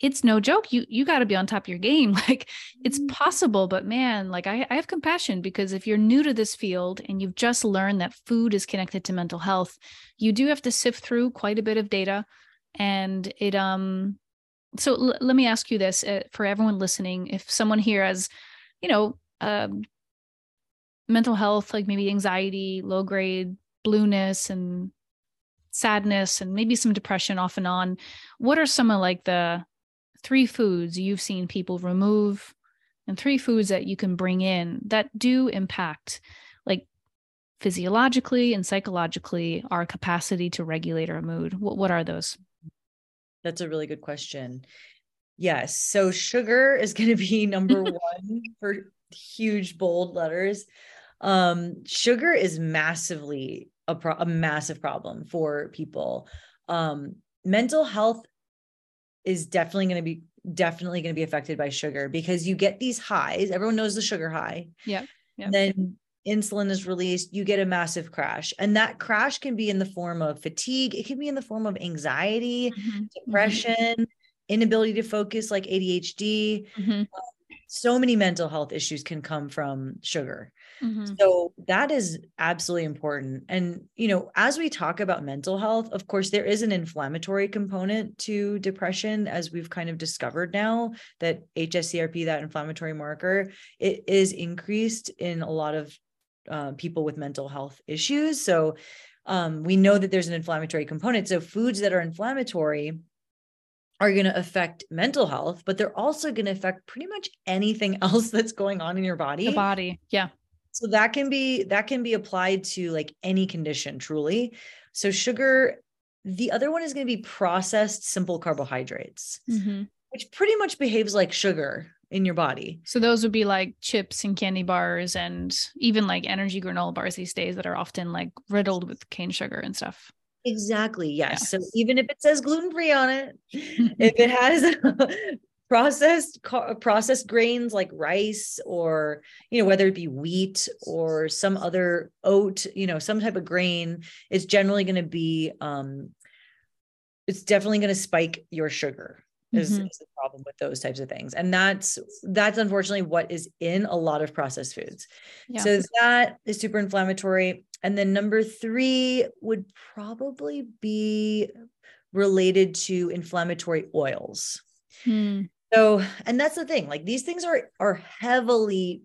[SPEAKER 1] it's no joke you you got to be on top of your game like it's mm-hmm. possible but man like I, I have compassion because if you're new to this field and you've just learned that food is connected to mental health you do have to sift through quite a bit of data and it um so l- let me ask you this uh, for everyone listening if someone here has you know um mental health like maybe anxiety low grade blueness and sadness and maybe some depression off and on what are some of like the three foods you've seen people remove and three foods that you can bring in that do impact like physiologically and psychologically our capacity to regulate our mood. What, what are those?
[SPEAKER 2] That's a really good question. Yes so sugar is going to be number one for huge bold letters. Um sugar is massively a, pro- a massive problem for people. Um mental health is definitely going to be definitely going to be affected by sugar because you get these highs. Everyone knows the sugar high.
[SPEAKER 1] Yeah.
[SPEAKER 2] yeah. Then insulin is released, you get a massive crash. And that crash can be in the form of fatigue, it can be in the form of anxiety, mm-hmm. mm-hmm. depression, mm-hmm. inability to focus like ADHD. Mm-hmm. So many mental health issues can come from sugar. Mm-hmm. So that is absolutely important. And, you know, as we talk about mental health, of course, there is an inflammatory component to depression, as we've kind of discovered now that HSCRP, that inflammatory marker, it is increased in a lot of uh, people with mental health issues. So um, we know that there's an inflammatory component. So foods that are inflammatory are going to affect mental health, but they're also going to affect pretty much anything else that's going on in your body.
[SPEAKER 1] The body. Yeah.
[SPEAKER 2] So that can be that can be applied to like any condition truly. So sugar the other one is going to be processed simple carbohydrates, mm-hmm. which pretty much behaves like sugar in your body.
[SPEAKER 1] So those would be like chips and candy bars and even like energy granola bars these days that are often like riddled with cane sugar and stuff.
[SPEAKER 2] Exactly. Yes. So even if it says gluten free on it, if it has processed processed grains like rice or you know whether it be wheat or some other oat, you know, some type of grain, it's generally going to be um it's definitely going to spike your sugar. Is, mm-hmm. is the problem with those types of things and that's that's unfortunately what is in a lot of processed foods yeah. so that is super inflammatory and then number three would probably be related to inflammatory oils. Hmm. So, and that's the thing, like these things are are heavily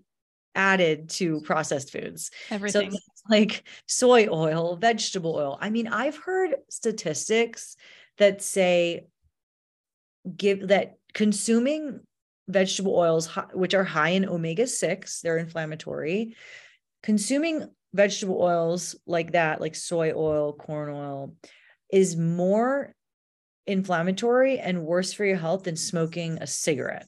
[SPEAKER 2] added to processed foods.
[SPEAKER 1] Everything. So
[SPEAKER 2] like soy oil, vegetable oil. I mean, I've heard statistics that say give that consuming vegetable oils which are high in omega 6, they're inflammatory. Consuming vegetable oils like that, like soy oil, corn oil, is more inflammatory and worse for your health than smoking a cigarette.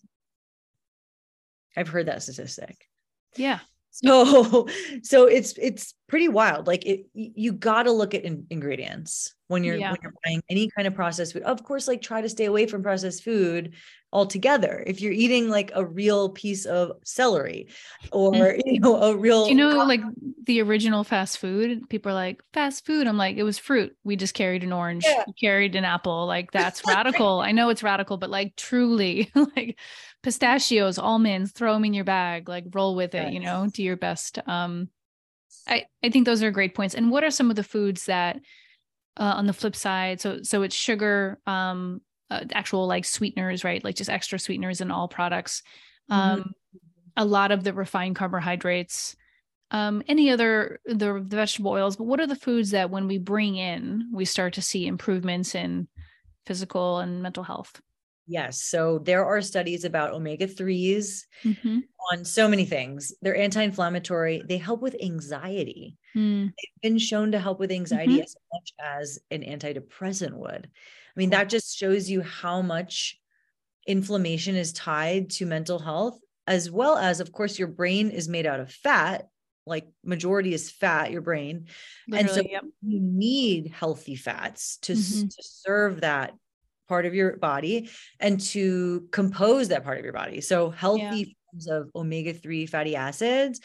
[SPEAKER 2] I've heard that statistic.
[SPEAKER 1] Yeah.
[SPEAKER 2] So so it's it's pretty wild. Like it you got to look at in, ingredients when you're yeah. when you're buying any kind of processed food. Of course like try to stay away from processed food altogether if you're eating like a real piece of celery or mm-hmm.
[SPEAKER 1] you know a real you know like the original fast food people are like fast food i'm like it was fruit we just carried an orange yeah. carried an apple like that's radical i know it's radical but like truly like pistachios almonds throw them in your bag like roll with it you know do your best um i i think those are great points and what are some of the foods that uh, on the flip side so so it's sugar um uh, actual like sweeteners, right? Like just extra sweeteners in all products. Mm-hmm. Um, a lot of the refined carbohydrates, um, any other the, the vegetable oils. But what are the foods that when we bring in, we start to see improvements in physical and mental health?
[SPEAKER 2] Yes. So there are studies about omega 3s mm-hmm. on so many things. They're anti inflammatory, they help with anxiety. Mm. They've been shown to help with anxiety mm-hmm. as much as an antidepressant would. I mean, that just shows you how much inflammation is tied to mental health, as well as, of course, your brain is made out of fat. Like majority is fat, your brain. Literally, and so yep. you need healthy fats to, mm-hmm. to serve that part of your body and to compose that part of your body. So healthy yeah. forms of omega-3 fatty acids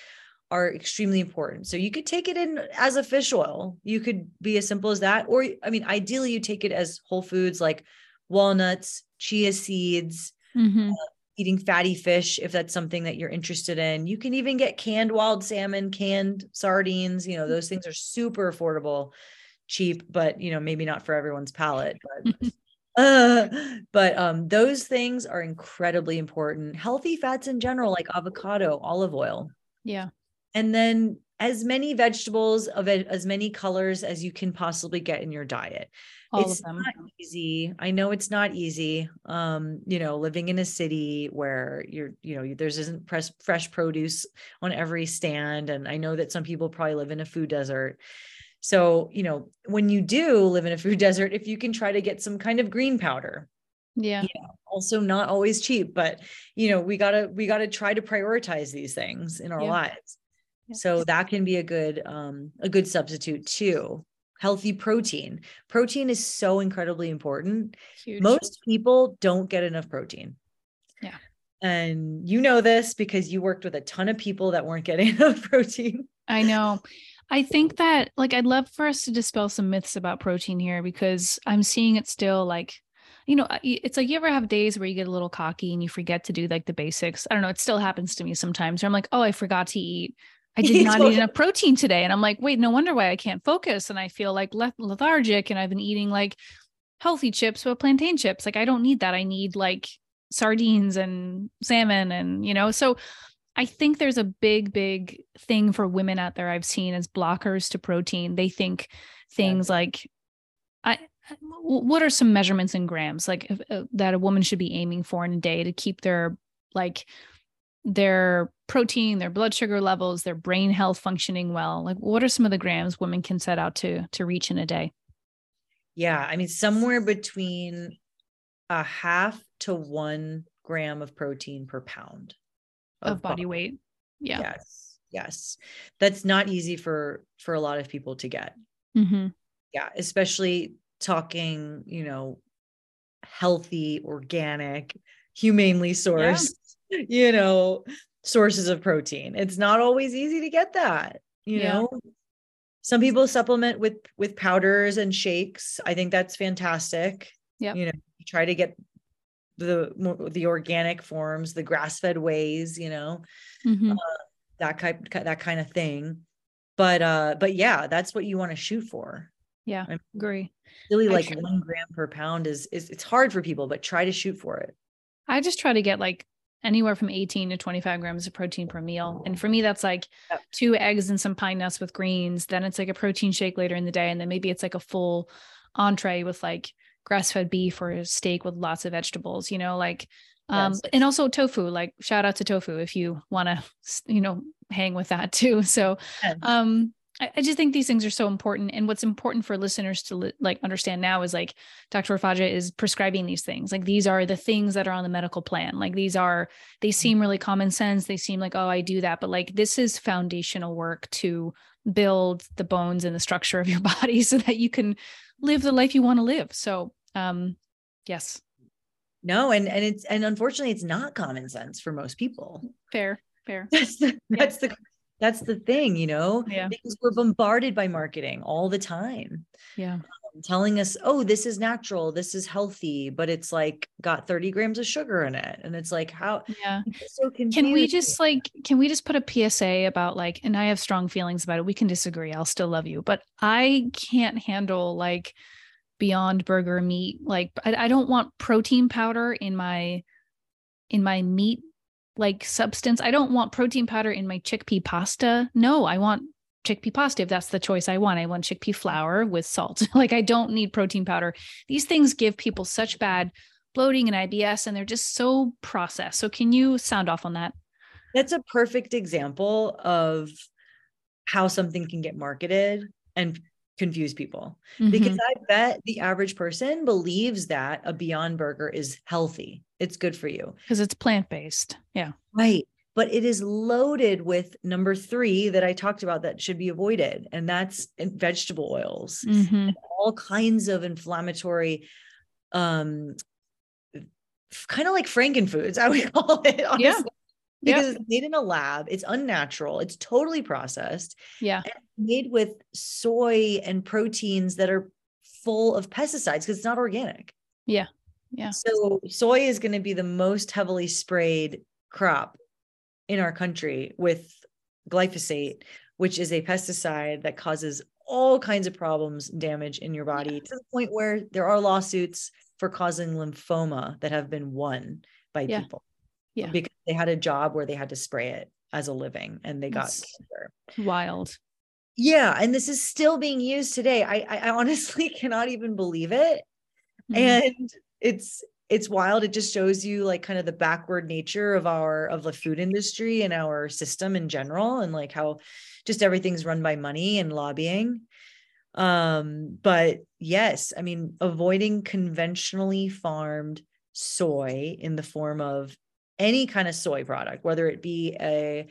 [SPEAKER 2] are extremely important. So you could take it in as a fish oil. You could be as simple as that. Or, I mean, ideally, you take it as whole foods like walnuts, chia seeds, mm-hmm. uh, eating fatty fish, if that's something that you're interested in. You can even get canned wild salmon, canned sardines. You know, those things are super affordable, cheap, but, you know, maybe not for everyone's palate. But. Uh, but um, those things are incredibly important. Healthy fats in general, like avocado, olive oil.
[SPEAKER 1] Yeah
[SPEAKER 2] and then as many vegetables of as many colors as you can possibly get in your diet. All it's not easy. I know it's not easy. Um, you know, living in a city where you're, you know, there's isn't press, fresh produce on every stand. And I know that some people probably live in a food desert. So, you know, when you do live in a food desert, if you can try to get some kind of green powder,
[SPEAKER 1] yeah.
[SPEAKER 2] also not always cheap, but you know, we gotta we gotta try to prioritize these things in our yeah. lives. So that can be a good um a good substitute too. Healthy protein. Protein is so incredibly important. Huge. Most people don't get enough protein.
[SPEAKER 1] Yeah.
[SPEAKER 2] And you know this because you worked with a ton of people that weren't getting enough protein.
[SPEAKER 1] I know. I think that like I'd love for us to dispel some myths about protein here because I'm seeing it still like you know, uh, it's like you ever have days where you get a little cocky and you forget to do like the basics. I don't know. It still happens to me sometimes where I'm like, oh, I forgot to eat I did not eat enough protein today. And I'm like, wait, no wonder why I can't focus. And I feel like lethargic. And I've been eating like healthy chips, but plantain chips. Like, I don't need that. I need like sardines and salmon. And, you know, so I think there's a big, big thing for women out there I've seen as blockers to protein. They think things yeah. like, I, what are some measurements in grams like uh, that a woman should be aiming for in a day to keep their like their protein their blood sugar levels their brain health functioning well like what are some of the grams women can set out to to reach in a day
[SPEAKER 2] yeah i mean somewhere between a half to one gram of protein per pound
[SPEAKER 1] of, of body, body. weight. Yeah.
[SPEAKER 2] Yes yes. That's not easy for for a lot of people to get. Mm-hmm. yeah especially talking you know healthy organic humanely sourced yeah. you know sources of protein. It's not always easy to get that you yeah. know? Some people supplement with with powders and shakes. I think that's fantastic. Yeah you know try to get the the organic forms the grass fed ways you know mm-hmm. uh, that kind that kind of thing. But uh but yeah that's what you want to shoot for.
[SPEAKER 1] Yeah I agree.
[SPEAKER 2] really like try- one gram per pound is is it's hard for people but try to shoot for it.
[SPEAKER 1] I just try to get like anywhere from 18 to 25 grams of protein per meal. And for me that's like yep. two eggs and some pine nuts with greens. Then it's like a protein shake later in the day. And then maybe it's like a full entree with like grass fed beef or steak with lots of vegetables, you know, like, um, yes. and also tofu, like shout out to tofu if you want to, you know, hang with that too. So, um, I, I just think these things are so important. And what's important for listeners to li- like understand now is like Dr. Rafatjah is prescribing these things. Like these are the things that are on the medical plan. Like these are, they mm-hmm. seem really common sense. They seem like, oh, I do that. But like this is foundational work to build the bones and the structure of your body so that you can live the life you want to live. So um yes.
[SPEAKER 2] No and and it's and unfortunately it's not common sense for most people.
[SPEAKER 1] Fair fair.
[SPEAKER 2] That's the that's yeah. the that's the thing you know?
[SPEAKER 1] Yeah.
[SPEAKER 2] Because we're bombarded by marketing all the time.
[SPEAKER 1] Yeah
[SPEAKER 2] telling us oh this is natural this is healthy but it's like got 30 grams of sugar in it and it's like how
[SPEAKER 1] yeah. So can we just like can we just put a psa about like and i have strong feelings about it we can disagree i'll still love you but i can't handle like beyond burger meat like I, I don't want protein powder in my in my meat like substance i don't want protein powder in my chickpea pasta no i want chickpea pasta if that's the choice i want i want chickpea flour with salt like i don't need protein powder these things give people such bad bloating and ibs and they're just so processed so can you sound off on that
[SPEAKER 2] that's a perfect example of how something can get marketed and confuse people mm-hmm. because I bet the average person believes that a Beyond Burger is healthy. It's good for you
[SPEAKER 1] because it's plant based. Yeah.
[SPEAKER 2] Right. But it is loaded with number three that I talked about that should be avoided, and that's vegetable oils, mm-hmm. all kinds of inflammatory, um, kind of like Frankenfoods, I would call it. Honestly. Yeah because yep. it's made in a lab. It's unnatural. It's totally processed.
[SPEAKER 1] Yeah.
[SPEAKER 2] made with soy and proteins that are full of pesticides because it's not organic.
[SPEAKER 1] Yeah. Yeah.
[SPEAKER 2] So soy is going to be the most heavily sprayed crop in our country with glyphosate, which is a pesticide that causes all kinds of problems, damage in your body yeah. to the point where there are lawsuits for causing lymphoma that have been won by yeah. people
[SPEAKER 1] yeah
[SPEAKER 2] because they had a job where they had to spray it as a living and they got
[SPEAKER 1] wild
[SPEAKER 2] yeah and this is still being used today i i honestly cannot even believe it mm-hmm. and it's it's wild it just shows you like kind of the backward nature of our of the food industry and our system in general and like how just everything's run by money and lobbying um but yes i mean avoiding conventionally farmed soy in the form of any kind of soy product, whether it be a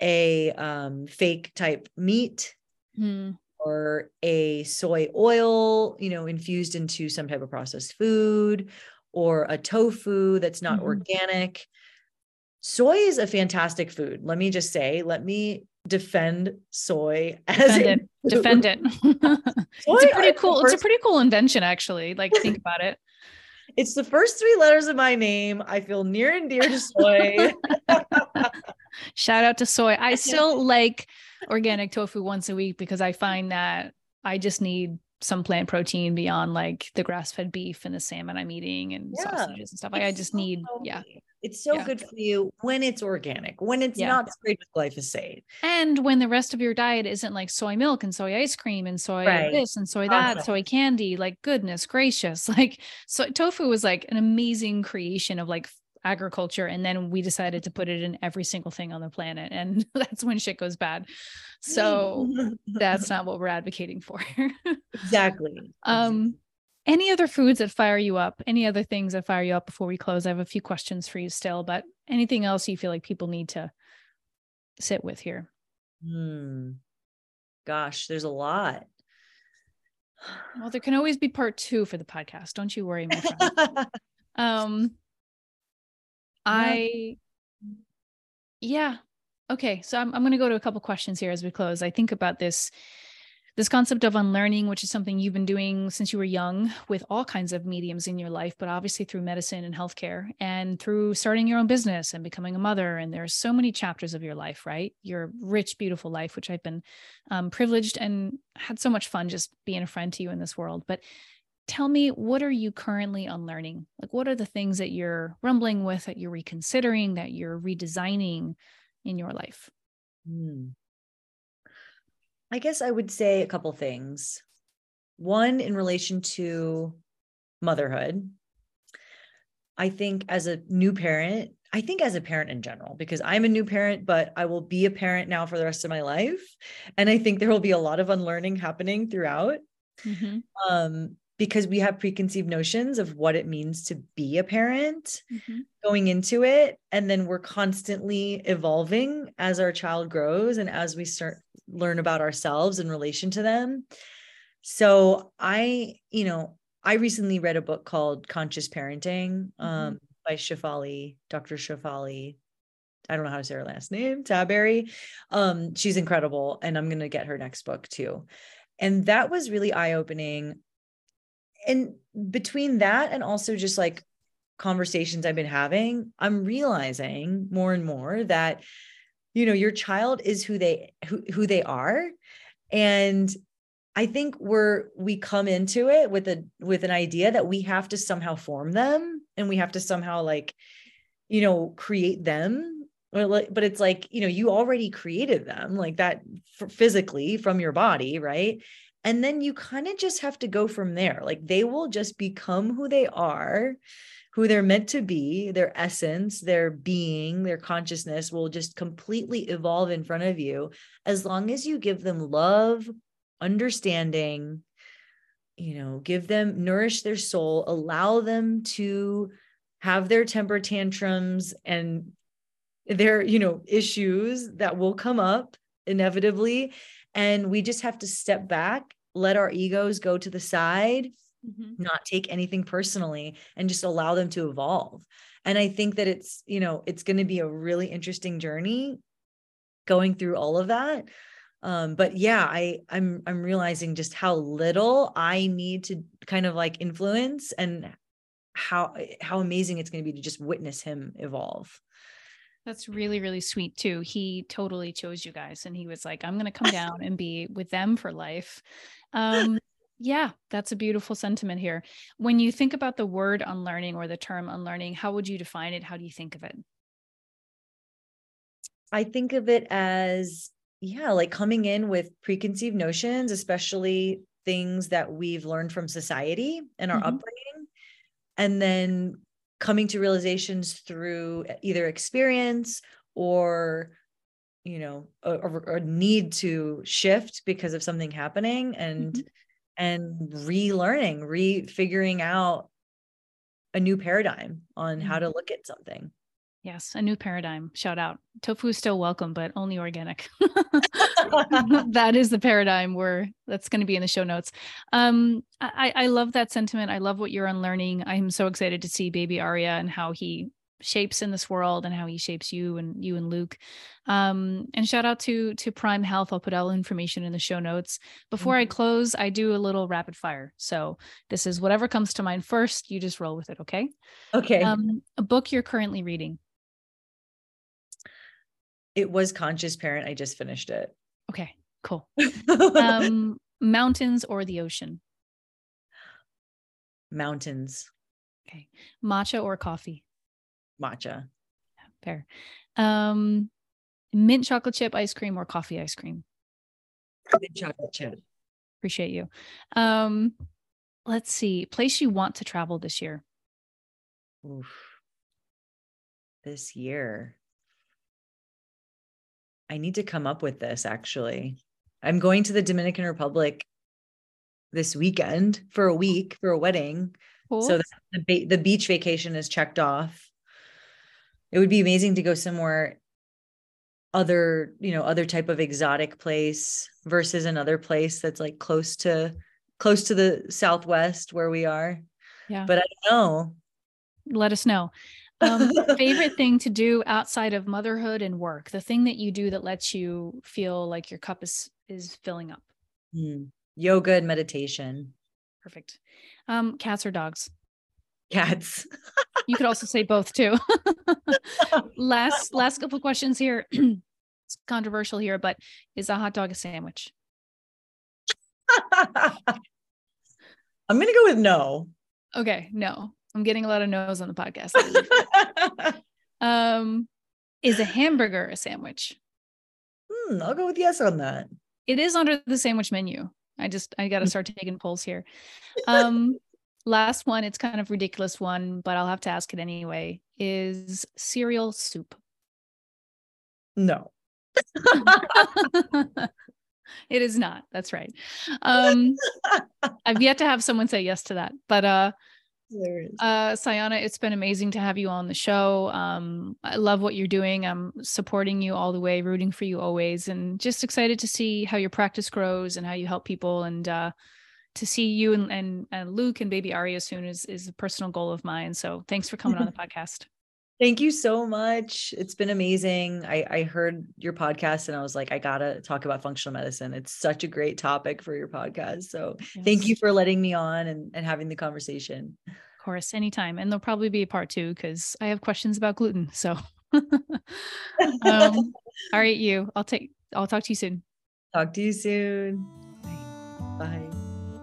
[SPEAKER 2] a um, fake type meat mm. or a soy oil, you know, infused into some type of processed food, or a tofu that's not mm-hmm. organic. Soy is a fantastic food. Let me just say, let me defend soy
[SPEAKER 1] as defend it. Defend it. it's a pretty cool. It's a pretty cool invention, actually. Like think about it.
[SPEAKER 2] It's the first three letters of my name. I feel near and dear to soy.
[SPEAKER 1] Shout out to soy. I still like organic tofu once a week because I find that I just need some plant protein beyond like the grass-fed beef and the salmon I'm eating and
[SPEAKER 2] Yeah.
[SPEAKER 1] sausages and stuff. Like I just
[SPEAKER 2] so
[SPEAKER 1] need, yeah.
[SPEAKER 2] It's so
[SPEAKER 1] Yeah.
[SPEAKER 2] good for you when it's organic, when it's
[SPEAKER 1] Yeah.
[SPEAKER 2] not sprayed with glyphosate.
[SPEAKER 1] And when the rest of your diet isn't like soy milk and soy ice cream and soy
[SPEAKER 2] Right.
[SPEAKER 1] this and soy that, soy candy, like goodness gracious. Like so tofu was like an amazing creation of like agriculture. And then we decided to put it in every single thing on the planet. And that's when shit goes bad. So that's not what we're advocating for.
[SPEAKER 2] exactly.
[SPEAKER 1] um any other foods that fire you up? Any other things that fire you up before we close? I have a few questions for you still, but anything else you feel like people need to sit with here?
[SPEAKER 2] Hmm. Gosh, there's a lot.
[SPEAKER 1] Well, there can always be part two for the podcast. Don't you worry, my friend. um, I, yeah. Okay. So I'm, I'm going to go to a couple questions here as we close. I think about this, this concept of unlearning, which is something you've been doing since you were young with all kinds of mediums in your life, but obviously through medicine and healthcare and through starting your own business and becoming a mother. And there's so many chapters of your life, right? Your rich, beautiful life, which I've been um, privileged and had so much fun just being a friend to you in this world. But tell me, what are you currently unlearning? Like, what are the things that you're rumbling with, that you're reconsidering, that you're redesigning in your life?
[SPEAKER 2] Hmm. I guess I would say a couple things. One, in relation to motherhood, I think as a new parent, I think as a parent in general, because I'm a new parent, but I will be a parent now for the rest of my life. And I think there will be a lot of unlearning happening throughout.
[SPEAKER 1] Mhm,
[SPEAKER 2] Um, because we have preconceived notions of what it means to be a parent
[SPEAKER 1] mhm,
[SPEAKER 2] going into it. And then we're constantly evolving as our child grows and as we start learn about ourselves in relation to them. So i you know i recently read a book called conscious parenting um by Shefali dr Shefali i don't know how to say her last name Tsabary um she's incredible and i'm going to get her next book too. And that was really eye-opening and between that and also just like conversations I've been having, I'm realizing more and more that you know your child is who they who, who they are. And I think we're we come into it with a with an idea that we have to somehow form them and we have to somehow like you know create them. But it's like you know you already created them like that physically from your body right and then you kind of just have to go from there like they will just become who they are who they're meant to be, their essence, their being, their consciousness will just completely evolve in front of you as long as you give them love, understanding, you know, give them, nourish their soul, allow them to have their temper tantrums and their, you know, issues that will come up inevitably. And we just have to step back, let our egos go to the side
[SPEAKER 1] mhm.
[SPEAKER 2] not take anything personally and just allow them to evolve. And i think that it's you know it's going to be a really interesting journey going through all of that. Um but yeah i i'm i'm realizing just how little i need to kind of like influence and how how amazing it's going to be to just witness him evolve
[SPEAKER 1] That's really, really sweet too. He totally chose you guys and he was like, I'm going to come down and be with them for life. Um, yeah, that's a beautiful sentiment here. When you think about the word unlearning or the term unlearning, how would you define it? How do you think of it?
[SPEAKER 2] I think of it as, yeah, like coming in with preconceived notions, especially things that we've learned from society and our
[SPEAKER 1] Mhm.
[SPEAKER 2] upbringing, and then coming to realizations through either experience or you know a, a- a need to shift because of something happening and
[SPEAKER 1] Mhm.
[SPEAKER 2] and relearning re-figuring out a new paradigm on how to look at something
[SPEAKER 1] Yes, a new paradigm. Shout out. Tofu is still welcome, but only organic. that is the paradigm where that's going to be in the show notes. Um, I, I love that sentiment. I love what you're unlearning. I'm so excited to see baby Arya and how he shapes in this world and how he shapes you and you and Luke. Um, and shout out to to Prime Health. I'll put all the information in the show notes. Before I
[SPEAKER 2] Mhm.
[SPEAKER 1] close, I do a little rapid fire. So this is whatever comes to mind first. You just roll with it, okay?
[SPEAKER 2] okay
[SPEAKER 1] Um, a book you're currently reading.
[SPEAKER 2] It was conscious parent i just finished it
[SPEAKER 1] Okay, cool. Um, mountains or the ocean?
[SPEAKER 2] Mountains.
[SPEAKER 1] Okay. Matcha or coffee?
[SPEAKER 2] Matcha.
[SPEAKER 1] Fair. Um, mint chocolate chip ice cream or coffee ice cream?
[SPEAKER 2] Mint chocolate chip.
[SPEAKER 1] Appreciate you. Um, let's see. Place you want to travel this year?
[SPEAKER 2] Oof. This year. I need to come up with this actually. I'm going to the Dominican Republic this weekend for a week for a wedding. Cool. So the, the, the beach vacation is checked off. It would be amazing to go somewhere other, you know, other type of exotic place versus another place that's like close to close to the southwest where we are.
[SPEAKER 1] Yeah.
[SPEAKER 2] But I don't know.
[SPEAKER 1] Let us know. Um, favorite thing to do outside of motherhood and work, the thing that you do that lets you feel like your cup is is filling up.
[SPEAKER 2] Hmm. Yoga and meditation.
[SPEAKER 1] Perfect. Um, cats or dogs?
[SPEAKER 2] Cats.
[SPEAKER 1] you could also say both too. last last couple questions here. it's controversial here, but is a hot dog a sandwich?
[SPEAKER 2] I'm gonna go with no.
[SPEAKER 1] Okay, no. I'm getting a lot of no's on the podcast. um, is a hamburger a sandwich?
[SPEAKER 2] Hmm, I'll go with yes on that.
[SPEAKER 1] It is under the sandwich menu. I just I got to start taking polls here. Um, last one. It's kind of ridiculous one, but I'll have to ask it anyway. Is cereal soup?
[SPEAKER 2] No.
[SPEAKER 1] it is not. That's right. Um, I've yet to have someone say yes to that, but uh, uh, Soyona, it's been amazing to have you on the show. Um, I love what you're doing. I'm supporting you all the way, rooting for you always, and just excited to see how your practice grows and how you help people. And uh, to see you and, and, and Luke and baby Aria soon is is a personal goal of mine. So thanks for coming on the podcast.
[SPEAKER 2] Thank you so much. It's been amazing. I, I heard your podcast and I was like, I gotta talk about functional medicine. It's such a great topic for your podcast. So yes. thank you for letting me on and, and having the conversation.
[SPEAKER 1] Of course, anytime. And there'll probably be a part two because I have questions about gluten. So um, all right, you. I'll take I'll talk to you soon.
[SPEAKER 2] Talk to you soon. Bye.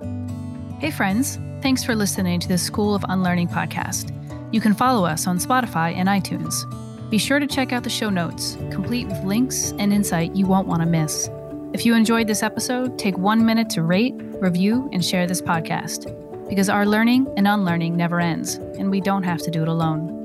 [SPEAKER 1] Bye. Hey friends, thanks for listening to the School of Unlearning podcast. You can follow us on Spotify and iTunes. Be sure to check out the show notes, complete with links and insight you won't want to miss. If you enjoyed this episode, take one minute to rate, review, and share this podcast because our learning and unlearning never ends, and we don't have to do it alone.